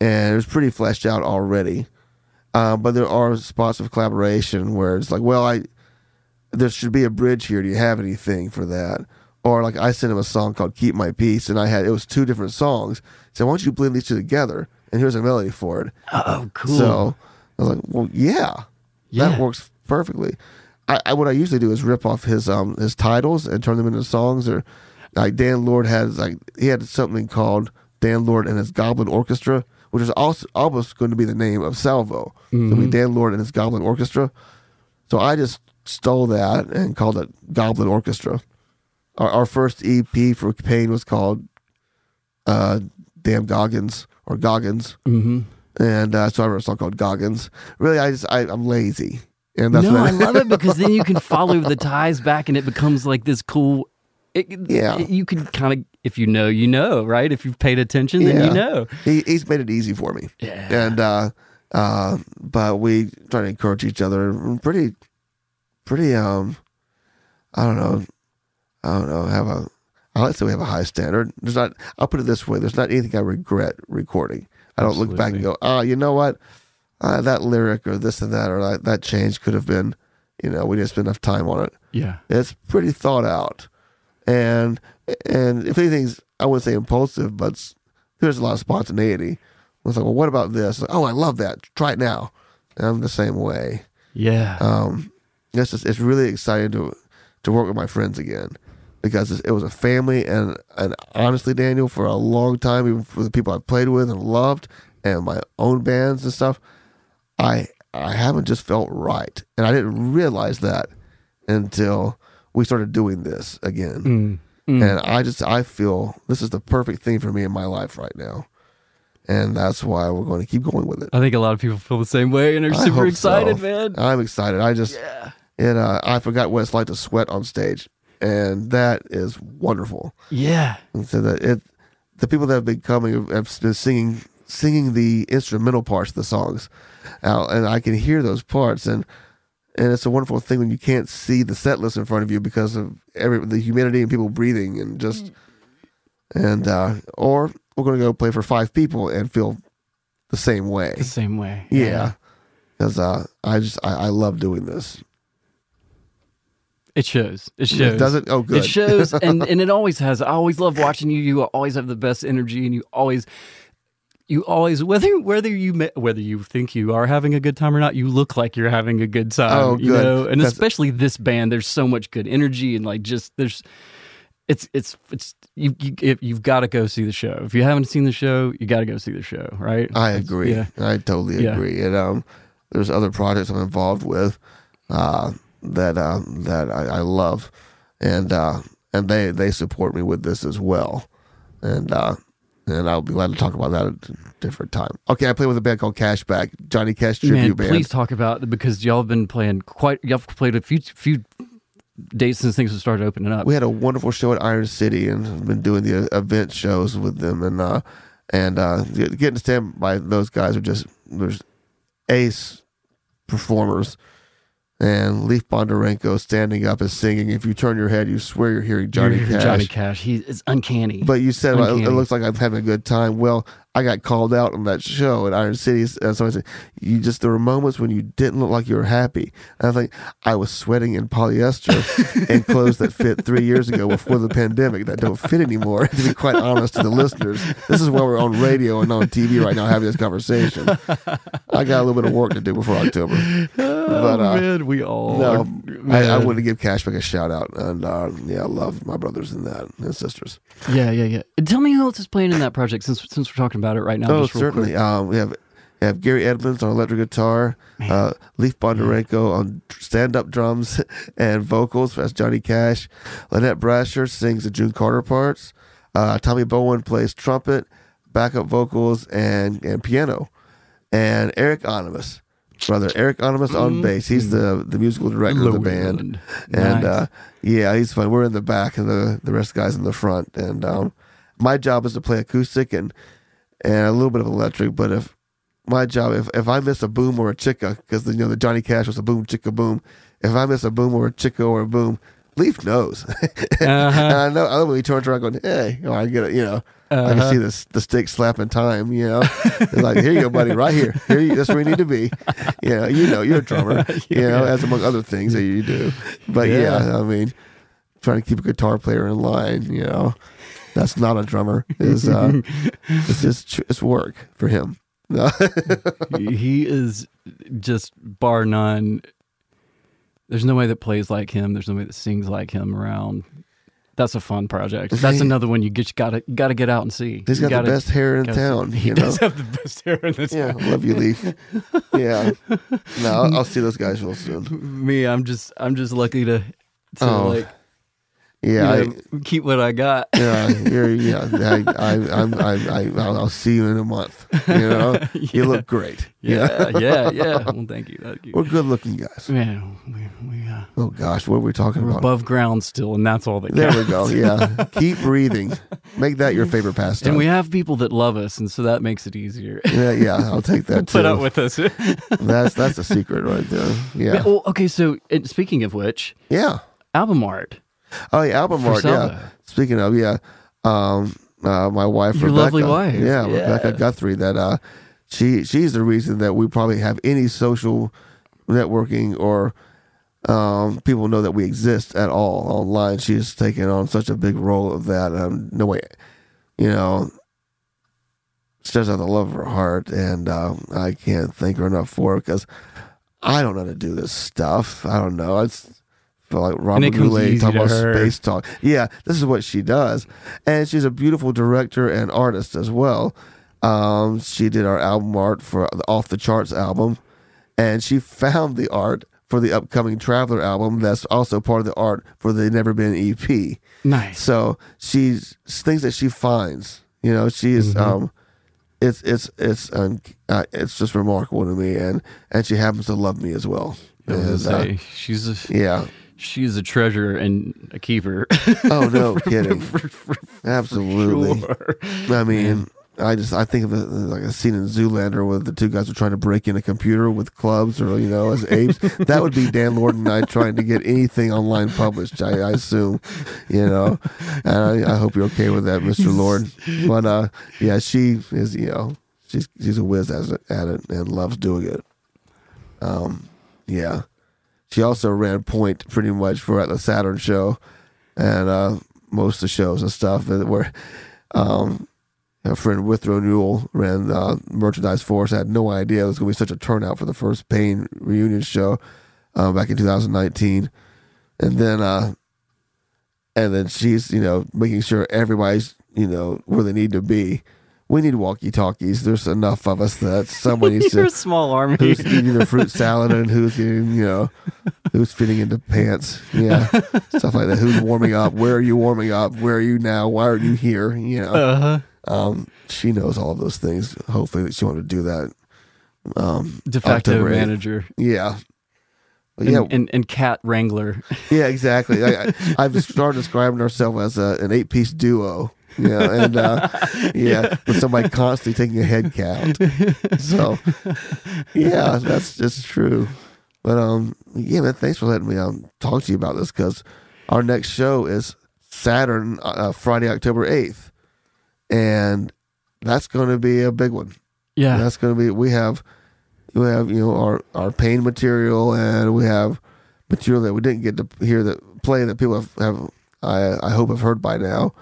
and it was pretty fleshed out already. Uh, but there are spots of collaboration where it's like well i there should be a bridge here do you have anything for that or like i sent him a song called keep my peace and i had it was two different songs so why don't you blend these two together and here's a melody for it Oh, cool. so I was like, well, yeah, Yeah. that works perfectly. I, I what I usually do is rip off his um his titles and turn them into songs. Or like Dan Lord has like he had something called Dan Lord and his Goblin Orchestra, which is also almost going to be the name of Salvo. It'll be Dan Lord and his Goblin Orchestra. So I just stole that and called it Goblin Orchestra. Our, our first EP for Pain was called uh, Damn Goggins or Goggins. Mm-hmm. And uh, so I wrote a song called Goggins. Really, I just, I, I'm lazy. And that's no, what I love it because then you can follow the ties back, and it becomes like this cool. It, Yeah. it- you can kind of, if you know, you know, right? If you've paid attention, then Yeah. you know. he, he's made it easy for me. Yeah. And, uh, uh, but we try to encourage each other. Pretty, pretty, um, I don't know. I don't know. Have a, I like to say we have a high standard. There's not, I'll put it this way. There's not anything I regret recording. I don't look back and go, oh, you know what? Uh, that lyric or this and that or that, that change could have been, you know, we didn't spend enough time on it. Yeah. It's pretty thought out, and and if anything's, I wouldn't say impulsive, but there's a lot of spontaneity. It's like, well, what about this? Like, oh, I love that. Try it now. And I'm the same way. Yeah. Um, it's just, it's really exciting to to work with my friends again because it was a family, and and honestly, Daniel, for a long time, even for the people I played with and loved, and my own bands and stuff, I I haven't just felt right, and I didn't realize that until we started doing this again. Mm. And I just I feel this is the perfect thing for me in my life right now, and that's why we're going to keep going with it. I think a lot of people feel the same way and are I super excited, so. man. I'm excited. I just Yeah. It uh, I forgot what it's like to sweat on stage, and that is wonderful. Yeah. And so that it, the people that have been coming have been singing singing the instrumental parts of the songs, out, and I can hear those parts, and and it's a wonderful thing when you can't see the set list in front of you because of every the humidity and people breathing and just and uh, or we're gonna go play for five people and feel the same way. The same way. Yeah, because uh, I just I, I love doing this. It shows. It shows. Does it? Oh, good. It shows, and and it always has. I always love watching you. You always have the best energy, and you always, you always whether whether you whether you think you are having a good time or not, you look like you're having a good time. Oh, You good. know, and That's- especially this band. There's so much good energy, and like just there's. It's it's it's you you you've got to go see the show. If you haven't seen the show, you got to go see the show, right? I It's- agree. Yeah. I totally Yeah. agree. And um, there's other projects I'm involved with uh, that uh, that I, I love, and uh, and they they support me with this as well, and uh, and I'll be glad to talk about that at a different time. Okay, I play with a band called Cashback, Johnny Cash tribute Man, band. please talk about because y'all have been playing quite. Y'all have played a few few dates since things have started opening up. we had a wonderful show at Iron City and been doing the event shows with them and uh and uh getting to stand by those guys are just there's ace performers and Leaf Bondarenko standing up and singing. If you turn your head, you swear you're hearing Johnny You're- Cash. Johnny Cash. He is uncanny. But you said well, it, Uncanny. looks like I'm having a good time. Well, I got called out on that show at Iron City, and somebody said, "You just there were moments when you didn't look like you were happy." And I think I was sweating in polyester and clothes that fit three years ago before the pandemic that don't fit anymore. to be quite honest to the listeners, this is why we're on radio and on TV right now having this conversation. I got a little bit of work to do before October, but uh, Oh, man, we all. no, are- I, I man. want to give Cashback a shout out, and uh, yeah, I love my brothers in that and sisters. Yeah, yeah, yeah. Tell me who else is playing in that project since since we're talking about it right now. Oh, certainly. Um, we have we have Gary Edmonds on electric guitar, uh, Leaf Bondarenko on stand up drums and vocals. That's Johnny Cash. Lynette Brasher sings the June Carter parts. Uh, Tommy Bowen plays trumpet, backup vocals, and and piano. And Eric Onimus, brother Eric Onimus on bass. He's the the musical director of the band. And uh, yeah, he's fun. We're in the back, and the the rest of the guys in the front. And um, my job is to play acoustic and and a little bit of electric. But if my job, if, if I miss a boom or a chicka, because you know the Johnny Cash was a boom chicka boom. If I miss a boom or a chicka or a boom, Leaf knows. and uh-huh. I know. I know when he turns around, going, "Hey," or I get it. You know, I can uh-huh. see this the stick slapping time. You know, it's like, "Here you go, buddy, right here. Here, you, that's where you need to be." You know, you know, you're a drummer. You know, as among other things that you do. But yeah, Yeah. I mean, trying to keep a guitar player in line. You know, that's not a drummer. Is uh, it's just it's work for him. He is just bar none. There's nobody that plays like him. There's nobody that sings like him around. That's a fun project. That's another one you gotta you gotta get out and see. He's You got gotta- the best hair in gotta see- town. He you know? does have the best hair in this. Yeah, love you, Leaf. Yeah, no, I'll, I'll see those guys real soon. Me, I'm just I'm just lucky to to Oh, like Yeah, you know, keep what I got. Yeah, you're, yeah. I, I, I'm, I, I, I'll, I'll see you in a month. You know, you look great. Yeah, yeah, yeah. Well, thank you. Thank you. we're good looking guys. Man, we, we, uh, Oh gosh, what are we talking about? above ground still, and that's all that There we go. Yeah, keep breathing. Make that your favorite pastime. And we have people that love us, and so that makes it easier. yeah, yeah, I'll take that too. Put up with us. that's that's a secret right there. Yeah, Well, okay, so and speaking of which, yeah. album art. Oh, yeah, album For art. Yeah. Speaking of, yeah, um, uh, my wife, Your Rebecca, lovely wife. yeah, Yeah. Rebecca Guthrie. That uh, she she's the reason that we probably have any social networking or um, people know that we exist at all online. She's taken on such a big role of that. Um, no way, you know. She does have the love of her heart, and uh, I can't thank her enough for it because I don't know how to do this stuff. I don't know. It's feel like Robert Goulet talking about her. space talk. Yeah, this is what she does, and she's a beautiful director and artist as well. Um, she did our album art for the Off the Charts album, and she found the art for the upcoming Traveler album. That's also part of the art for the Never Been EP. Nice. So she's things that she finds. You know, she is. Mm-hmm. Um, it's it's it's um, uh, it's just remarkable to me, and and she happens to love me as well. And, gonna uh, she's a yeah. She's a treasure and a keeper. Oh no, kidding. Absolutely. Sure. I mean, I just I think of it like a scene in Zoolander where the two guys are trying to break in a computer with clubs or you know as apes. that would be Dan Lord and I trying to get anything online published. I, I assume, you know. And I, I hope you're okay with that, Mister Lord. But uh, yeah, she is. You know, she's she's a whiz at it, at it and loves doing it. Um, yeah. She also ran point pretty much for at the Saturn show and uh, most of the shows and stuff that were um, friend Withrow Newell ran uh, merchandise for us. I had no idea it was going to be such a turnout for the first Pain reunion show uh, back in 2019, and then uh, and then she's you know making sure everybody's you know where they need to be. We need walkie talkies. There's enough of us that someone needs You're to a small army. who's eating the fruit salad and who's getting, you know, who's fitting into pants. Yeah. Stuff like that. Who's warming up? Where are you warming up? Where are you now? Why are you here? You know, Uh-huh. um, she knows all of those things. Hopefully that she wanted to do that. Um, De facto manager. yeah. But And, yeah, and, and cat wrangler. yeah, exactly. I, I, I've started describing ourselves as a, an eight-piece duo. Yeah, and uh, yeah, with somebody constantly taking a head count. So, yeah, that's just true. But um, yeah, man, thanks for letting me um talk to you about this because our next show is Saturn, uh, Friday, October eighth, and that's going to be a big one. Yeah. That's going to be. We have, we have you know our our pain material, and we have material that we didn't get to hear that play that people have, have I I hope have heard by now,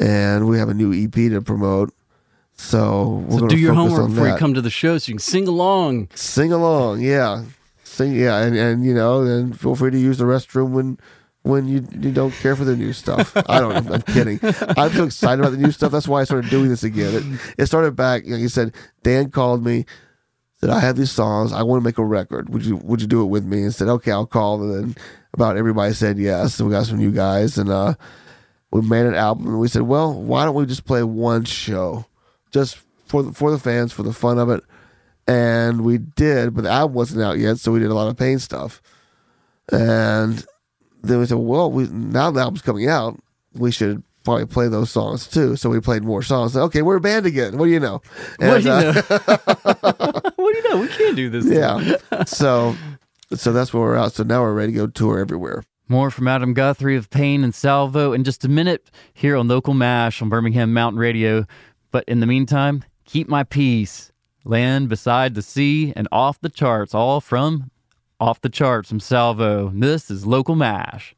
and we have a new EP to promote. So we're so do your focus homework before you come to the show so you can sing along. Sing along, yeah, sing, yeah, and and you know, and feel free to use the restroom when. When you you don't care for the new stuff, I don't. know. I'm kidding. I'm so excited about the new stuff. That's why I started doing this again. It, it started back. Like you said, Dan called me, said I have these songs. I want to make a record. Would you Would you do it with me? And said okay, I'll call. And then about everybody said yes. And we got some new guys, and uh, we made an album. And we said, well, why don't we just play one show, just for the, for the fans, for the fun of it. And we did, but the album wasn't out yet, so we did a lot of pain stuff. And then we said, well, we, now the album's coming out, we should probably play those songs too. So we played more songs. Okay, we're a band again. What do you know? What do you And, uh, know? what do you know? We can't do this. yeah. So, so that's where we're at. So now we're ready to go tour everywhere. More from Adam Guthrie of Pain and Salvo in just a minute here on Local MASH on Birmingham Mountain Radio. But in the meantime, keep my peace. Land beside the sea and off the charts, all from off the charts from Salvo. This is Local MASH.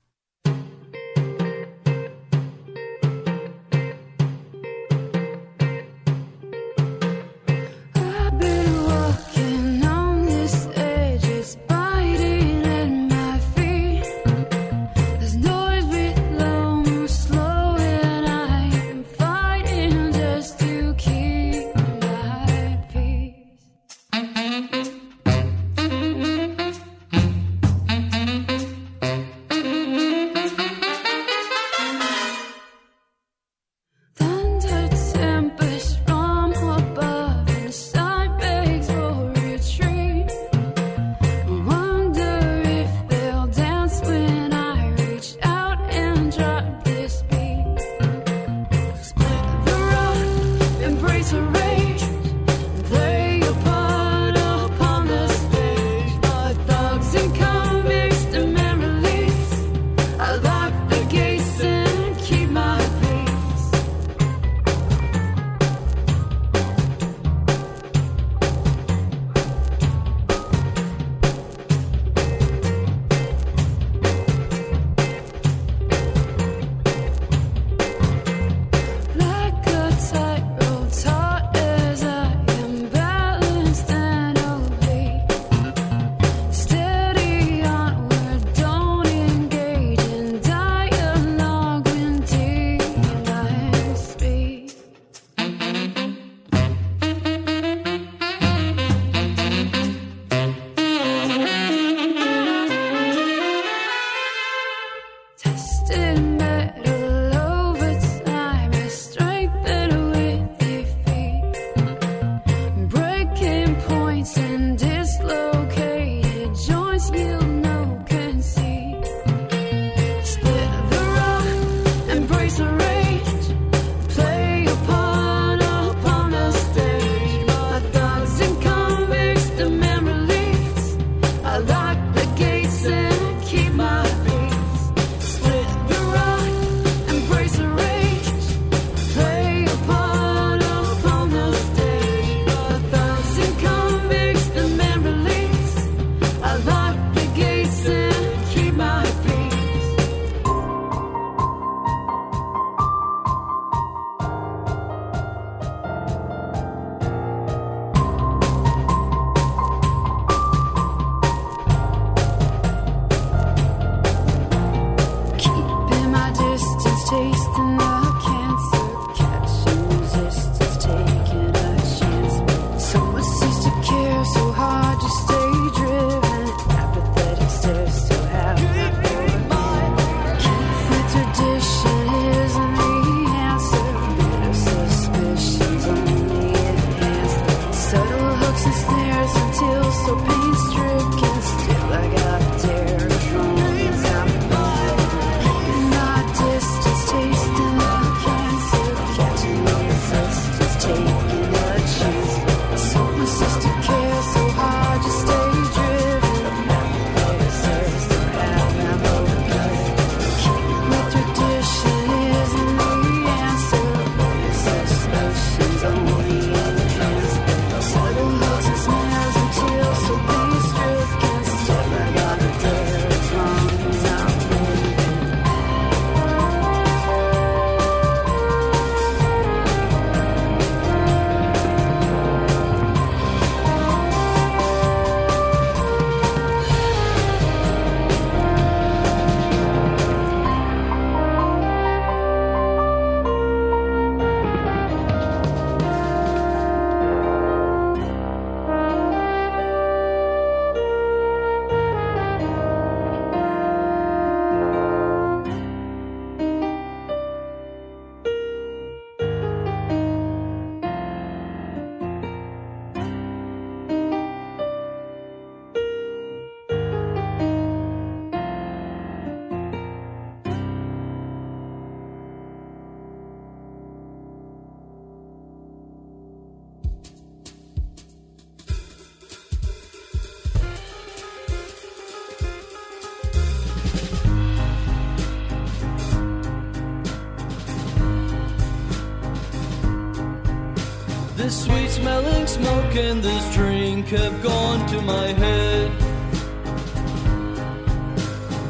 This sweet smelling smoke and this drink have gone to my head.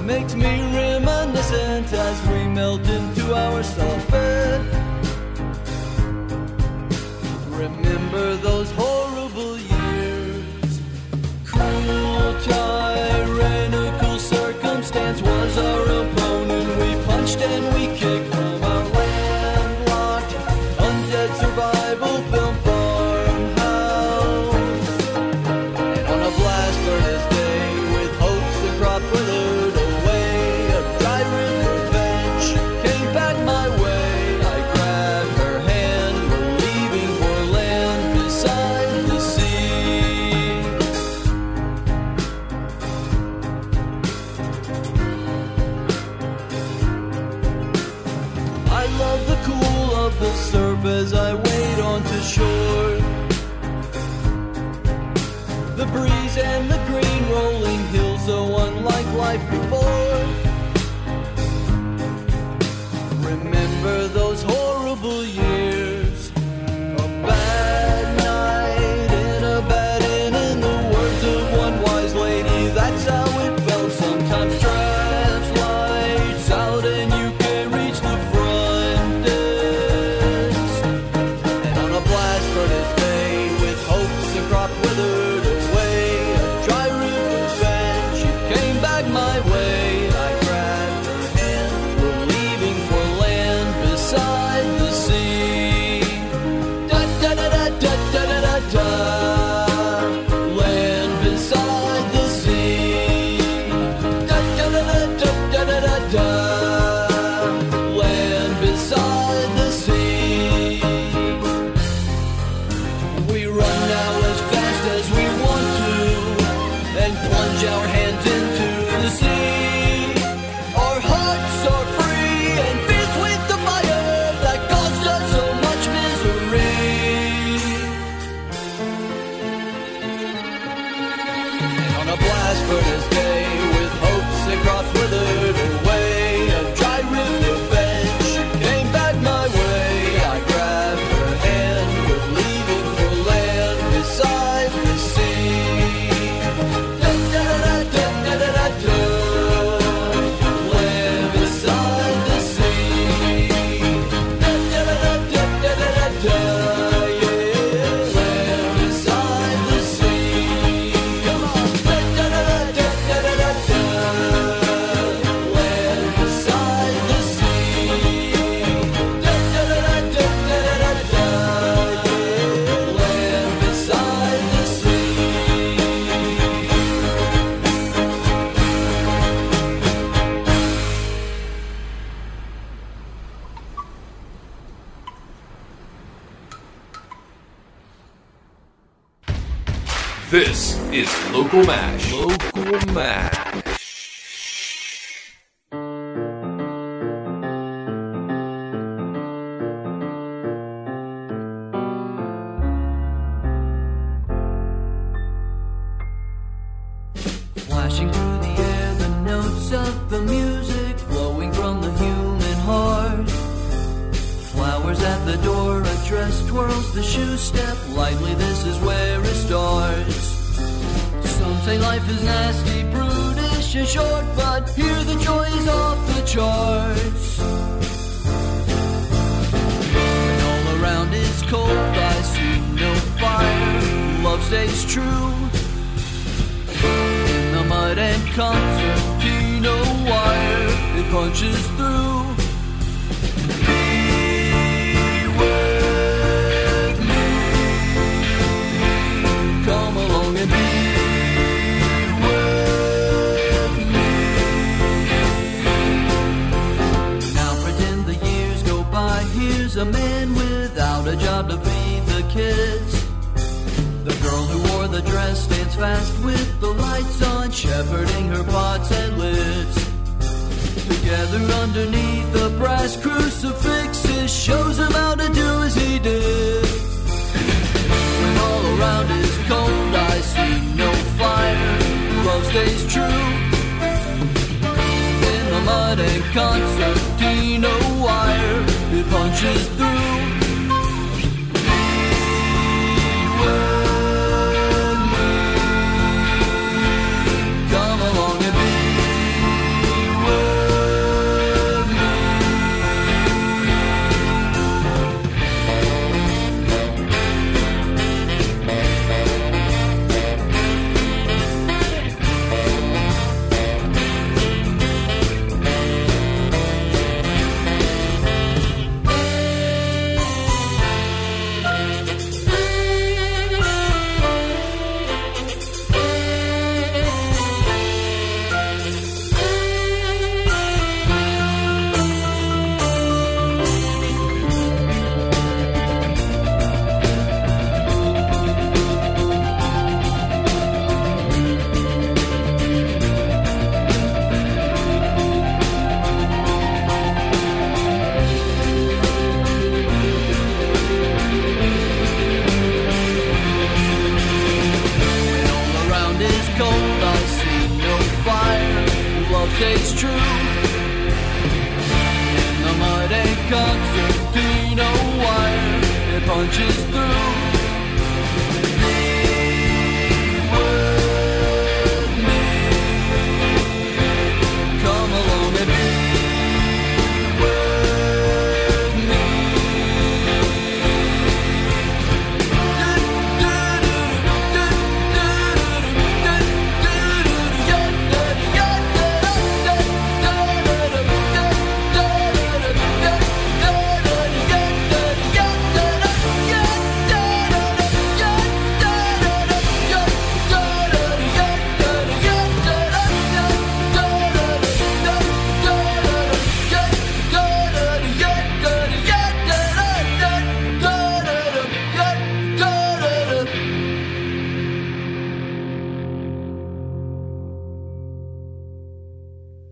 Makes me reminiscent as we melt into our soft bed. This is Local Mash. Local Mash.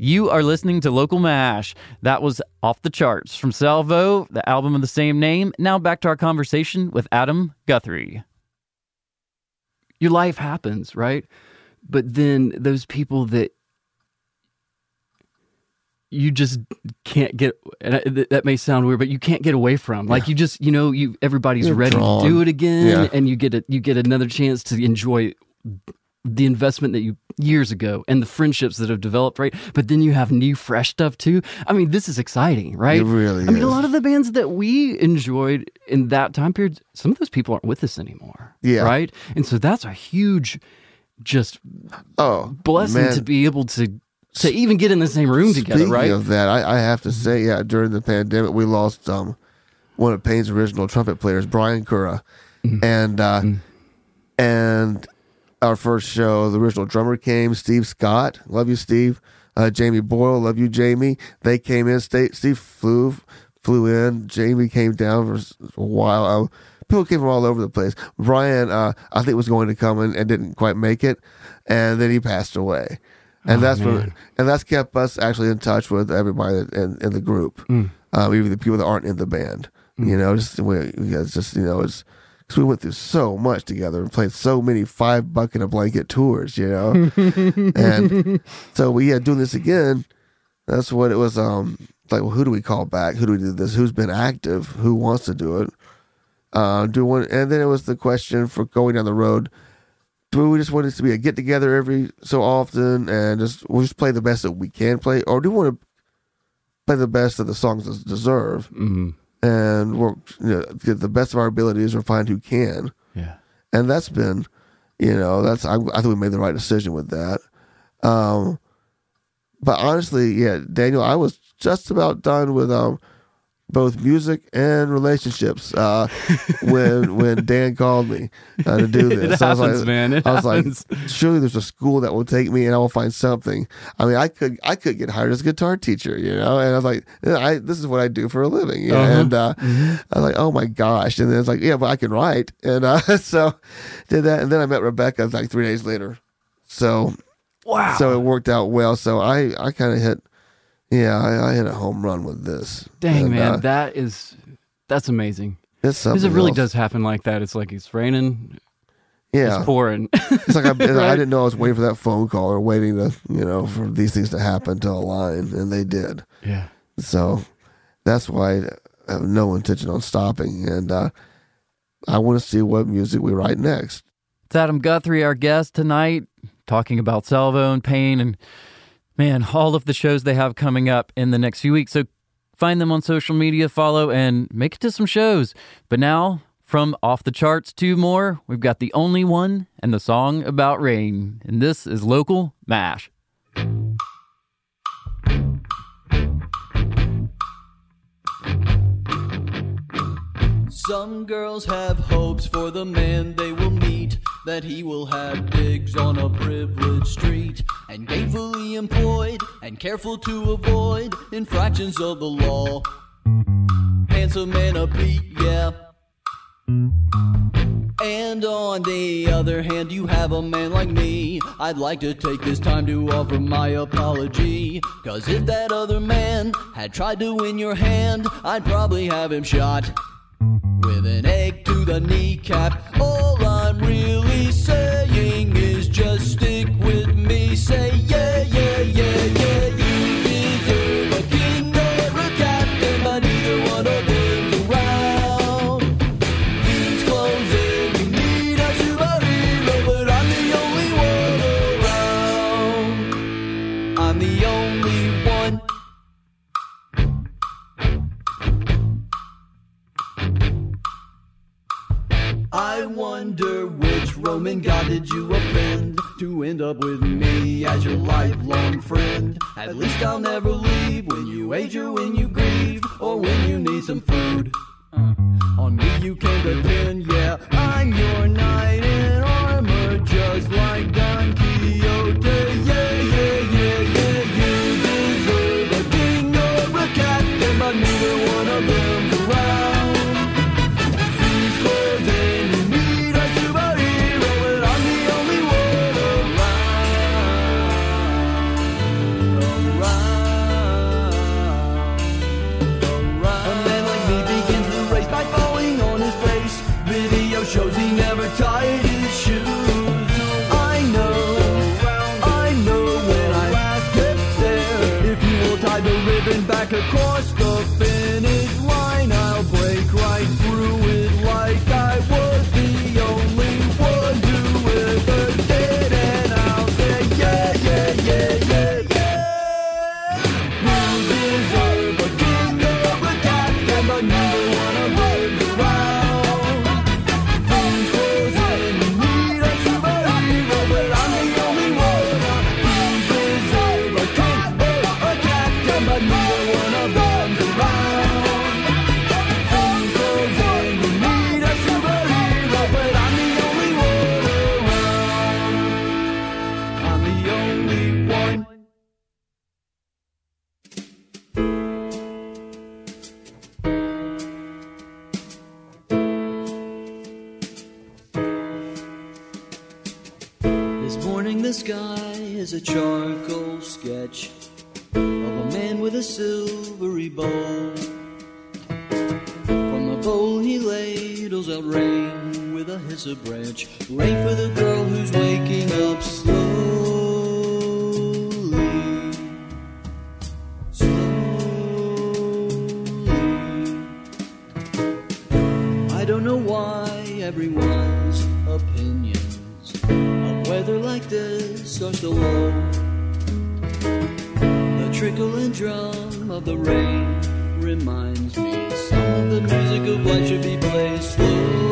You are listening to Local Mash. That was off the charts from Salvo, the album of the same name. Now back to our conversation with Adam Guthrie. your life happens, right? But then those people that you just can't get and that may sound weird but you can't get away from like you just you know you everybody's You're ready drawn. to do it again Yeah. and you get a you get another chance to enjoy the investment that you years ago and the friendships that have developed right but then you have new fresh stuff too i mean this is exciting right It really i mean a lot of the bands that we enjoyed in that time period some of those people aren't with us anymore Yeah. right and so that's a huge just Oh, blessing man. to be able to to even get in the same room together, Speaking right? of that, I, I have to say, yeah, during the pandemic, we lost um, one of Pain's original trumpet players, Brian Cura, Mm-hmm. and uh, and our first show, the original drummer came, Steve Scott, love you, Steve. Uh, Jamie Boyle, love you, Jamie. They came in. Steve, Steve flew flew in. Jamie came down for a while. Uh, people came from all over the place. Brian, uh, I think was going to come in and didn't quite make it, and then he passed away. And that's what, and that's kept us actually in touch with everybody in, in the group, um, even the people that aren't in the band. You know, just way it's just you know it's because we went through so much together and played so many five bucket a blanket tours. You know, and so we had doing this again. That's what it was. Um, like, well, who do we call back? Who do we do this? Who's been active? Who wants to do it? Uh, do one, and then it was the question for going down the road. Do we just want it to be a get together every so often and just we'll just play the best that we can play, or do we want to play the best that the songs des- deserve Mhm. And work you know, get the best of our abilities or find who can? Yeah. and that's been, you know, that's I, I think we made the right decision with that. Um, but honestly, yeah, Daniel, I was just about done with um both music and relationships uh, when when Dan called me uh, to do this. It I was happens, like, man. It I was happens. like, surely there's a school that will take me and I will find something. I mean, I could I could get hired as a guitar teacher, you know. And I was like, I this is what I do for a living. you know? Uh-huh. And uh, I was like, oh my gosh. And then it's like, yeah, but I can write. And uh, so did that. And then I met Rebecca like three days later. So Wow. so it worked out well. So I I kind of hit. Yeah, I, I hit a home run with this. Dang, And, man, uh, that is that's amazing. it's something. Because it really else. does happen like that. It's like it's raining, Yeah, it's pouring. It's like I, I didn't know I was waiting for that phone call or waiting to, you know, for these things to happen to align, and they did. yeah. So that's why I have no intention on stopping, and uh, I want to see what music we write next. It's Adam Guthrie, our guest tonight, talking about Salvo and Pain and man, all of the shows they have coming up in the next few weeks. So find them on social media, follow, and make it to some shows. But now, from off the charts to more, we've got the only one and the song about rain. And this is Local MASH. Some girls have hopes for the man they will meet, that he will have digs on a privileged street, and gainfully employed, and careful to avoid infractions of the law. Handsome and upbeat, yeah. And on the other hand, you have a man like me. I'd like to take this time to offer my apology. Cause if that other man had tried to win your hand, I'd probably have him shot with an egg to the kneecap. All I'm really saying did you offend to end up with me as your lifelong friend? At least I'll never leave when you age or when you grieve or when you need some food. Uh. On me you can depend, yeah, I'm your knight bowl. From the bowl he ladles out rain with a hyssop branch. Rain for the girl who's waking up slowly. Slowly. I don't know why everyone's opinions of weather like this are so low trickling drum of the rain reminds me some of the music of what should be played slow.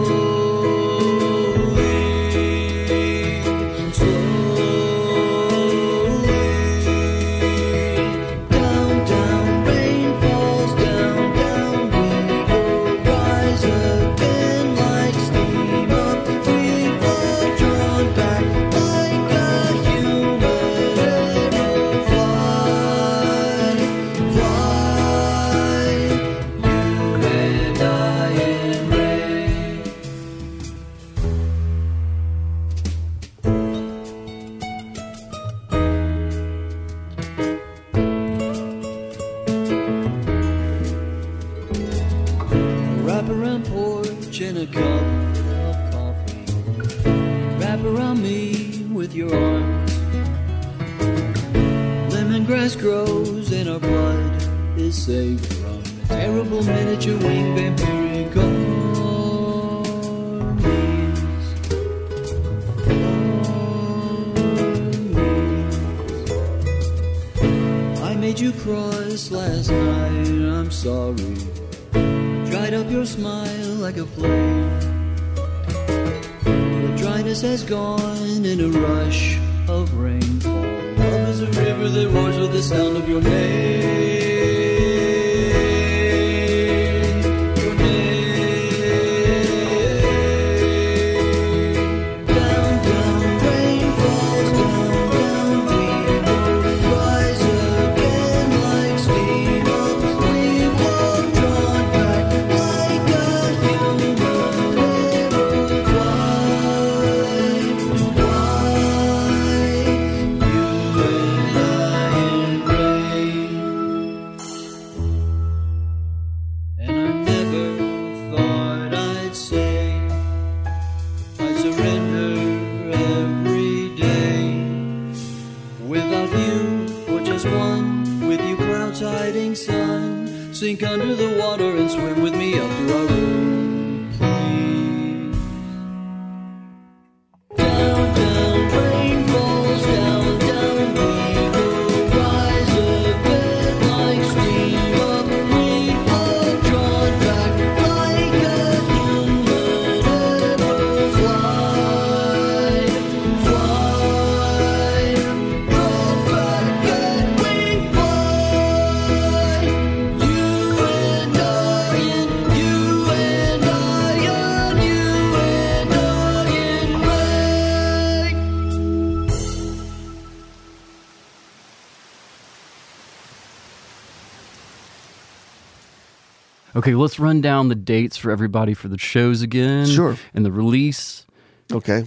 Okay, let's run down the dates for everybody for the shows again. Sure. And the release Okay.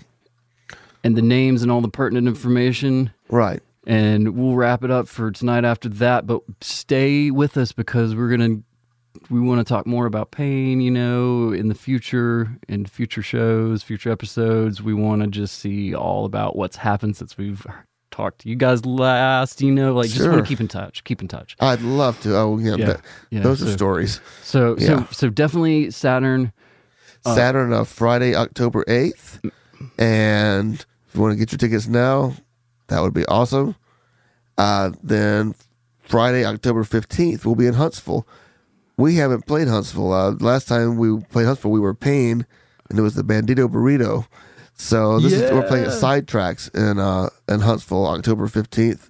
and the names and all the pertinent information. Right. And we'll wrap it up for tonight after that. But stay with us because we're gonna we want to talk more about pain, you know, in the future, in future shows, future episodes. We want to just see all about what's happened since we've talked to you guys last, you know, like just want to keep in touch, keep in touch. I'd love to. Oh, yeah. Yeah. Yeah, those are stories. So Yeah. so so definitely Saturn. Saturn, uh, Friday, October 8th. And if you want to get your tickets now, that would be awesome. Uh, then Friday, October 15th, we'll be in Huntsville. We haven't played Huntsville. Uh, last time we played Huntsville, we were Pain, and it was the Bandito Burrito. So this is we're playing at Sidetracks in uh, in Huntsville, October 15th.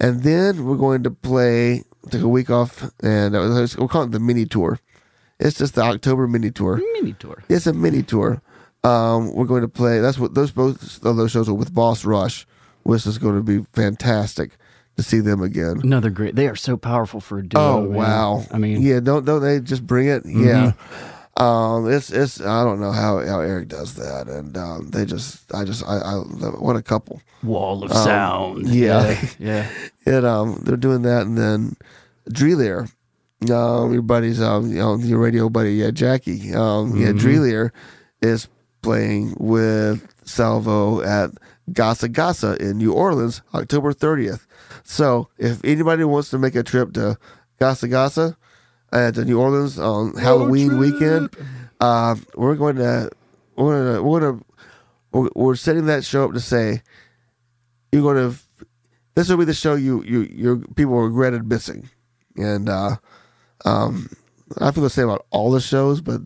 And then we're going to play, take a week off, and we're calling it the mini tour. It's just the October mini tour. Mini tour. It's a mini tour. Um, we're going to play. That's what those both of those shows are with Boss Rush, which is going to be fantastic to see them again. Another great. They are so powerful for a duo. Oh man. wow! I mean, yeah, don't don't they just bring it? Yeah. Um, it's it's I don't know how how Eric does that, and um, they just I just I, I what a couple. wall of Um, sound. yeah. yeah. And um, they're doing that, and then Drelier, um, your buddy's um, you know, your radio buddy, yeah, Jackie, um, yeah, Drelier is playing with Salvo at Gasa Gasa in New Orleans, October 30th. So if anybody wants to make a trip to Gasa Gasa uh, to New Orleans on Halloween weekend, uh, we're going to we're going to we're going to we're, we're setting that show up to say you're going to this will be the show you you your people regretted missing, and uh, um, I feel the same about all the shows, but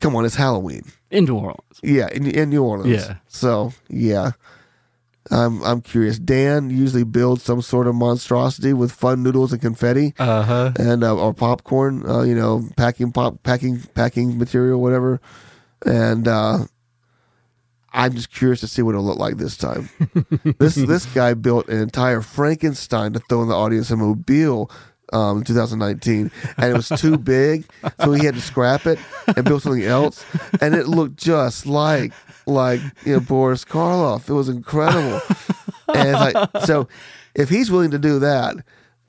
come on, it's Halloween. In New Orleans. Yeah, in, in New Orleans. Yeah. So yeah, I'm I'm curious. Dan usually builds some sort of monstrosity with fun noodles and confetti Uh huh. and uh, or popcorn. Uh, you know, packing pop packing packing material, whatever. And uh, I'm just curious to see what it'll look like this time. this this guy built an entire Frankenstein to throw in the audience in Mobile. Um, in 2019, and it was too big, so he had to scrap it and build something else, and it looked just like like you know Boris Karloff. It was incredible, and it's like so. If he's willing to do that,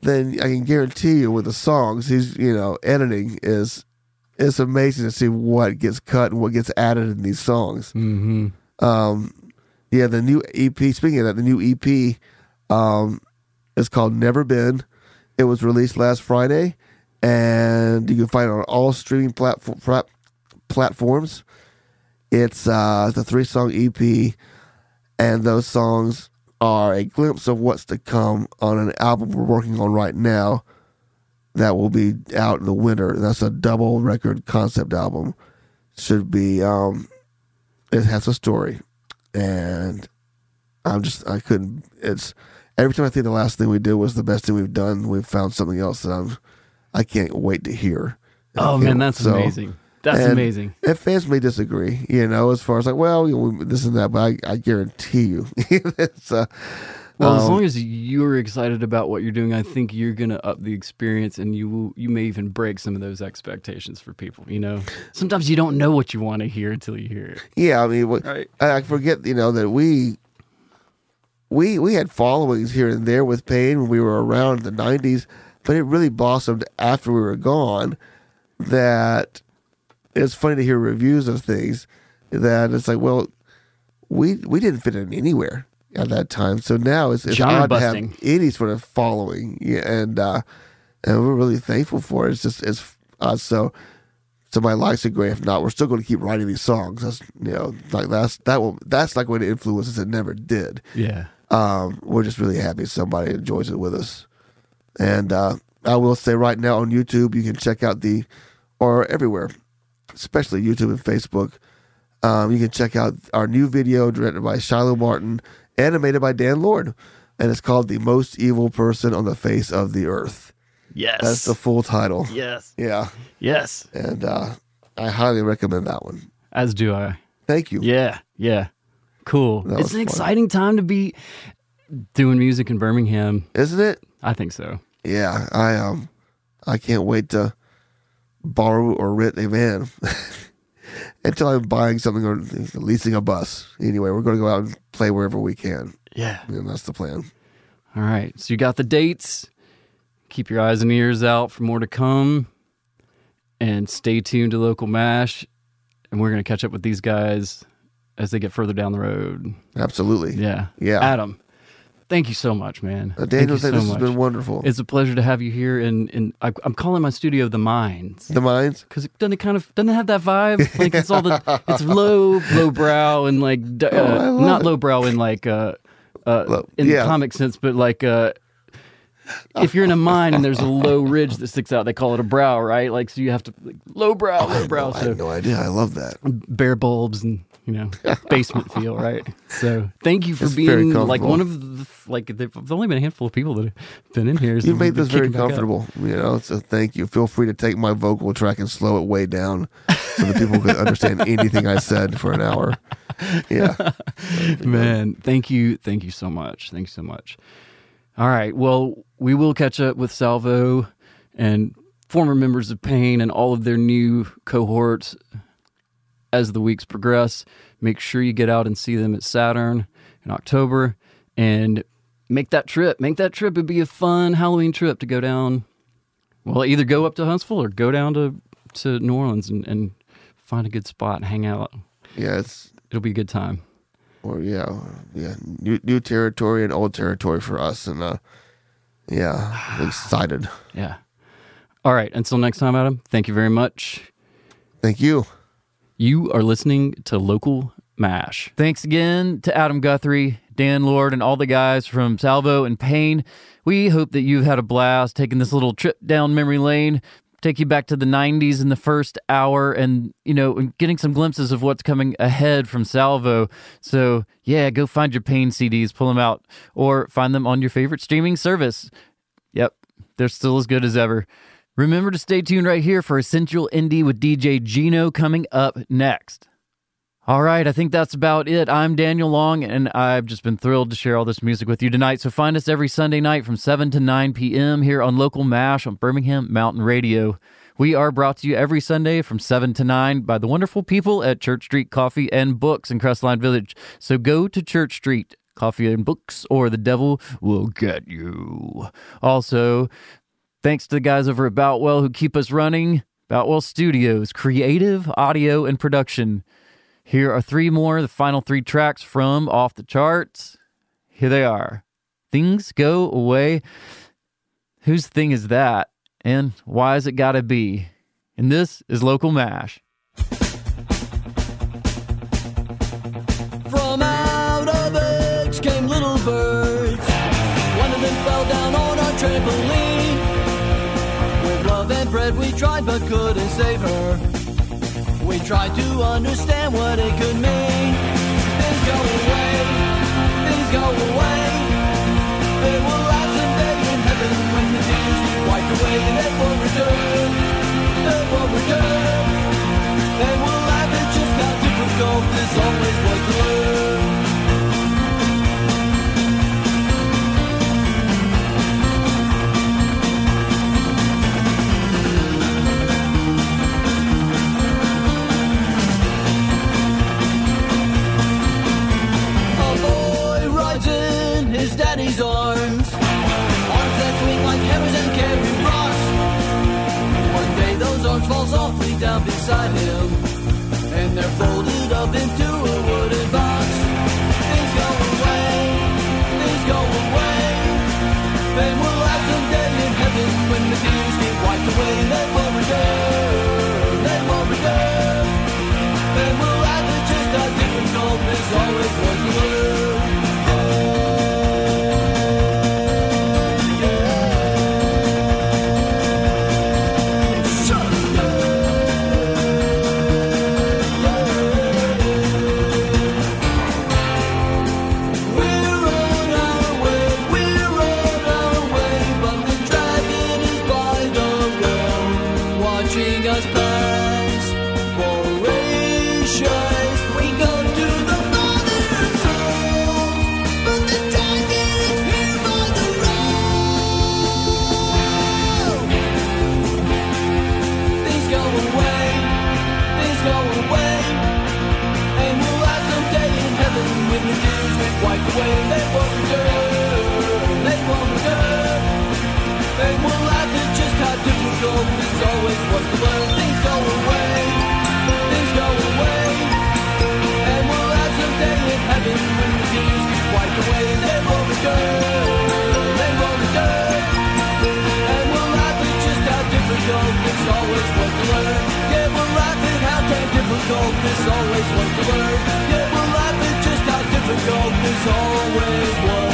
then I can guarantee you with the songs he's you know editing is it's amazing to see what gets cut and what gets added in these songs. Mm-hmm. Um, yeah, the new EP. Speaking of that, the new EP um, is called Never Been. It was released last Friday, and you can find it on all streaming platform, plat- platforms. It's uh, the three song EP, and those songs are a glimpse of what's to come on an album we're working on right now that will be out in the winter. That's a double record concept album. Should be um it has a story. And I'm just I couldn't it's every time I think the last thing we did was the best thing we've done, we've found something else that I'm I can't wait to hear. Oh man, that's so- amazing. That's and- amazing. And fans may disagree, you know, as far as like, well, you know, this and that, but I, I guarantee you, it's, uh, Well, as um, long as you're excited about what you're doing, I think you're gonna up the experience, and you will, you may even break some of those expectations for people. You know, sometimes you don't know what you want to hear until you hear it. Yeah, I mean, what, Right. I, I forget, you know, that we we we had followings here and there with Pain when we were around in the '90s, but it really blossomed after we were gone. That it's funny to hear reviews of things that it's like, well, we we didn't fit in anywhere at that time, so now it's, it's Genre odd to have any sort of following, yeah, and uh, and we're really thankful for it. It's just it's uh, so somebody likes it, great. If not, we're still going to keep writing these songs. That's you know, like that's that will that's not going to influence us. It never did. Yeah. Um, we're just really happy somebody enjoys it with us. And uh, I will say right now on YouTube, you can check out the or everywhere, especially YouTube and Facebook. Um, you can check out our new video directed by Shiloh Martin, animated by Dan Lord, and it's called "The Most Evil Person on the Face of the Earth." Yes. That's the full title. yes. Yeah, Yes. and uh, I highly recommend that one. As do I. Thank you. Yeah. Yeah. Cool. That It's an fun. exciting time to be doing music in Birmingham. Isn't it? I think so. Yeah, I um, I can't wait to borrow or rent a van until I'm buying something or leasing a bus. Anyway, we're going to go out and play wherever we can. Yeah. And that's the plan. All right. So you got the dates. Keep your eyes and ears out for more to come. And stay tuned to Local MASH. And we're going to catch up with these guys as they get further down the road. Absolutely. Yeah. Yeah. Adam, thank you so much, man. Uh, Thank Daniel, you so this has been wonderful. It's a pleasure to have you here. And, and I, I'm calling my studio The Mines. the mines? because it doesn't it kind of doesn't it have that vibe like it's all the it's low low brow and like uh, Oh, not it. low brow in like uh uh Low- in yeah. the comic sense but like uh if you're in a mine and there's a low ridge that sticks out they call it a brow right like so you have to like, low brow low brow I so had no idea. I love that. bare bulbs and you know basement feel right so thank you for It's very being like comfortable. one of the like there's only been a handful of people that have been in here so You made this very kicking back up. comfortable, you know. So thank you. Feel free to take my vocal track and slow it way down so that people can understand anything I said for an hour. Yeah, Man, thank you. Thank you so much. Thank you so much. All right. Well, we will catch up with Salvo and former members of Pain and all of their new cohorts as the weeks progress. Make sure you get out and see them at Saturn in October and make that trip. Make that trip. It'd be a fun Halloween trip to go down. Well, either go up to Huntsville or go down to, to New Orleans and, and find a good spot and hang out. yeah. It's It'll be a good time. Or yeah, yeah. New new territory and old territory for us, and uh, yeah, excited. Yeah. All right. Until next time, Adam, thank you very much. Thank you. You are listening to Local MASH. Thanks again to Adam Guthrie, Dan Lord, and all the guys from Salvo and Pain. We hope that you've had a blast taking this little trip down memory lane, take you back to the 90s in the first hour, and, you know, getting some glimpses of what's coming ahead from Salvo. So, yeah, go find your Pain CDs, pull them out, or find them on your favorite streaming service. Yep, they're still as good as ever. Remember to stay tuned right here for Essential Indie with DJ Gino coming up next. All right, I think that's about it. I'm Daniel Long, and I've just been thrilled to share all this music with you tonight. So find us every Sunday night from 7 to 9 p.m. here on Local MASH on Birmingham Mountain Radio. We are brought to you every Sunday from 7 to 9 by the wonderful people at Church Street Coffee and Books in Crestline Village. So go to Church Street Coffee and Books, or the devil will get you. Also, thanks to the guys over at Boutwell who keep us running. Boutwell Studios, creative audio and production. Here are three more, the final three tracks from Off the Charts. Here they are. Things Go Away. Whose thing is that? And why has it gotta be? And this is Local MASH. From out of eggs came little birds. One of them fell down on our trampoline. With love and bread, we tried but couldn't save her. Tried to understand what it could mean. Things go away, things go away. They will last someday in heaven when the tears get wiped away. They will return, folded up Difficult difficultness always was the word. Yeah, we'll laugh at just how difficult this always was.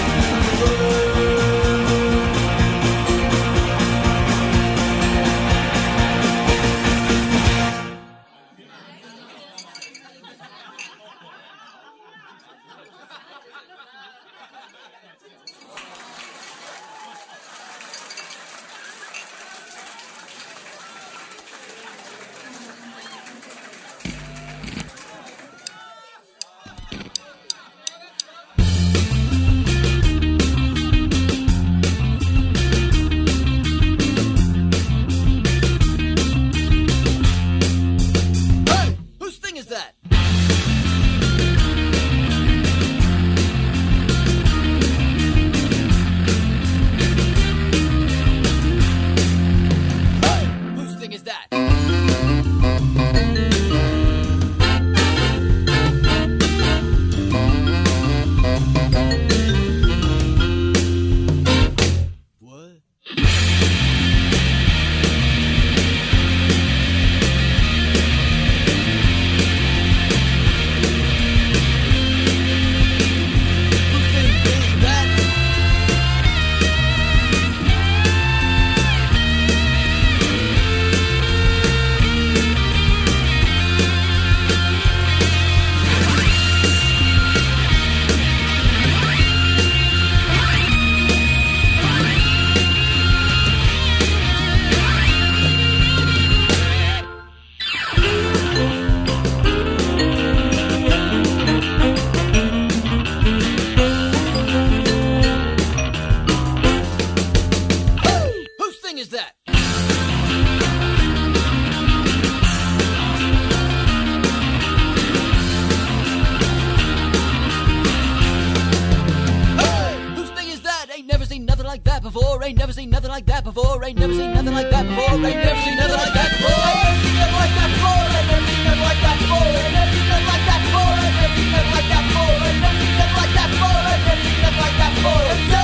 before. Ain't never seen nothing like that before. Ain't never seen nothing like that before. Ain't never seen nothing like that before. Never seen nothing like that before. Never seen nothing like that before. Never seen nothing like that before. Never seen nothing like that before. Never seen nothing like that before. Never seen nothing like that before.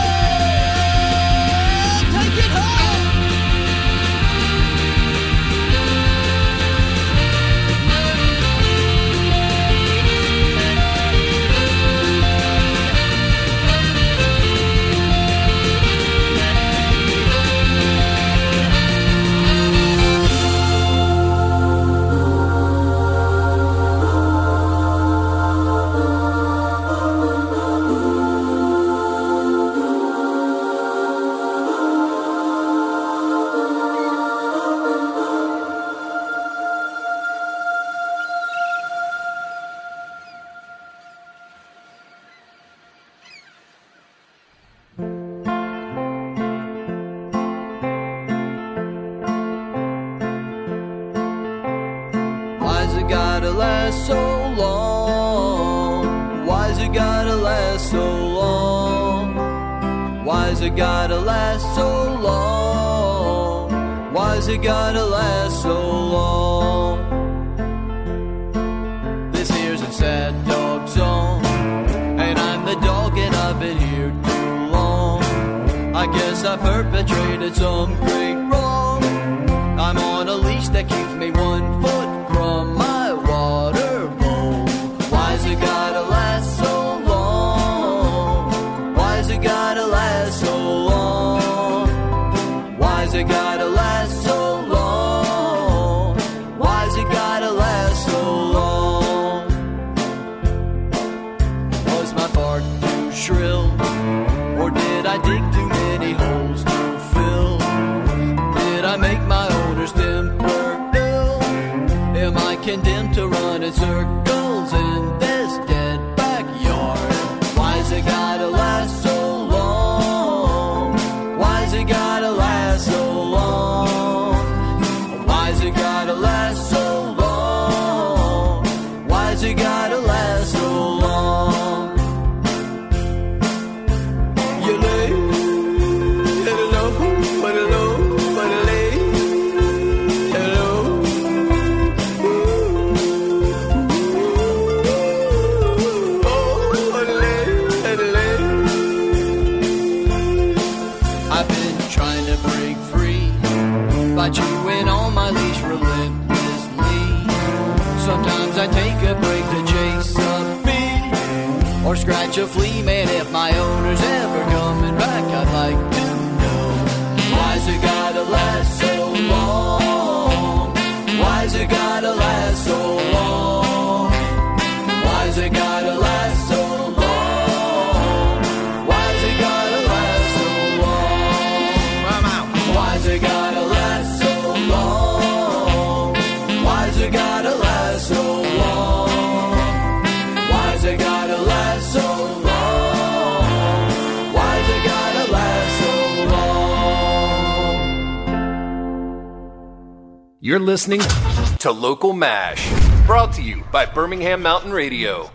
to Local MASH, brought to you by Birmingham Mountain Radio.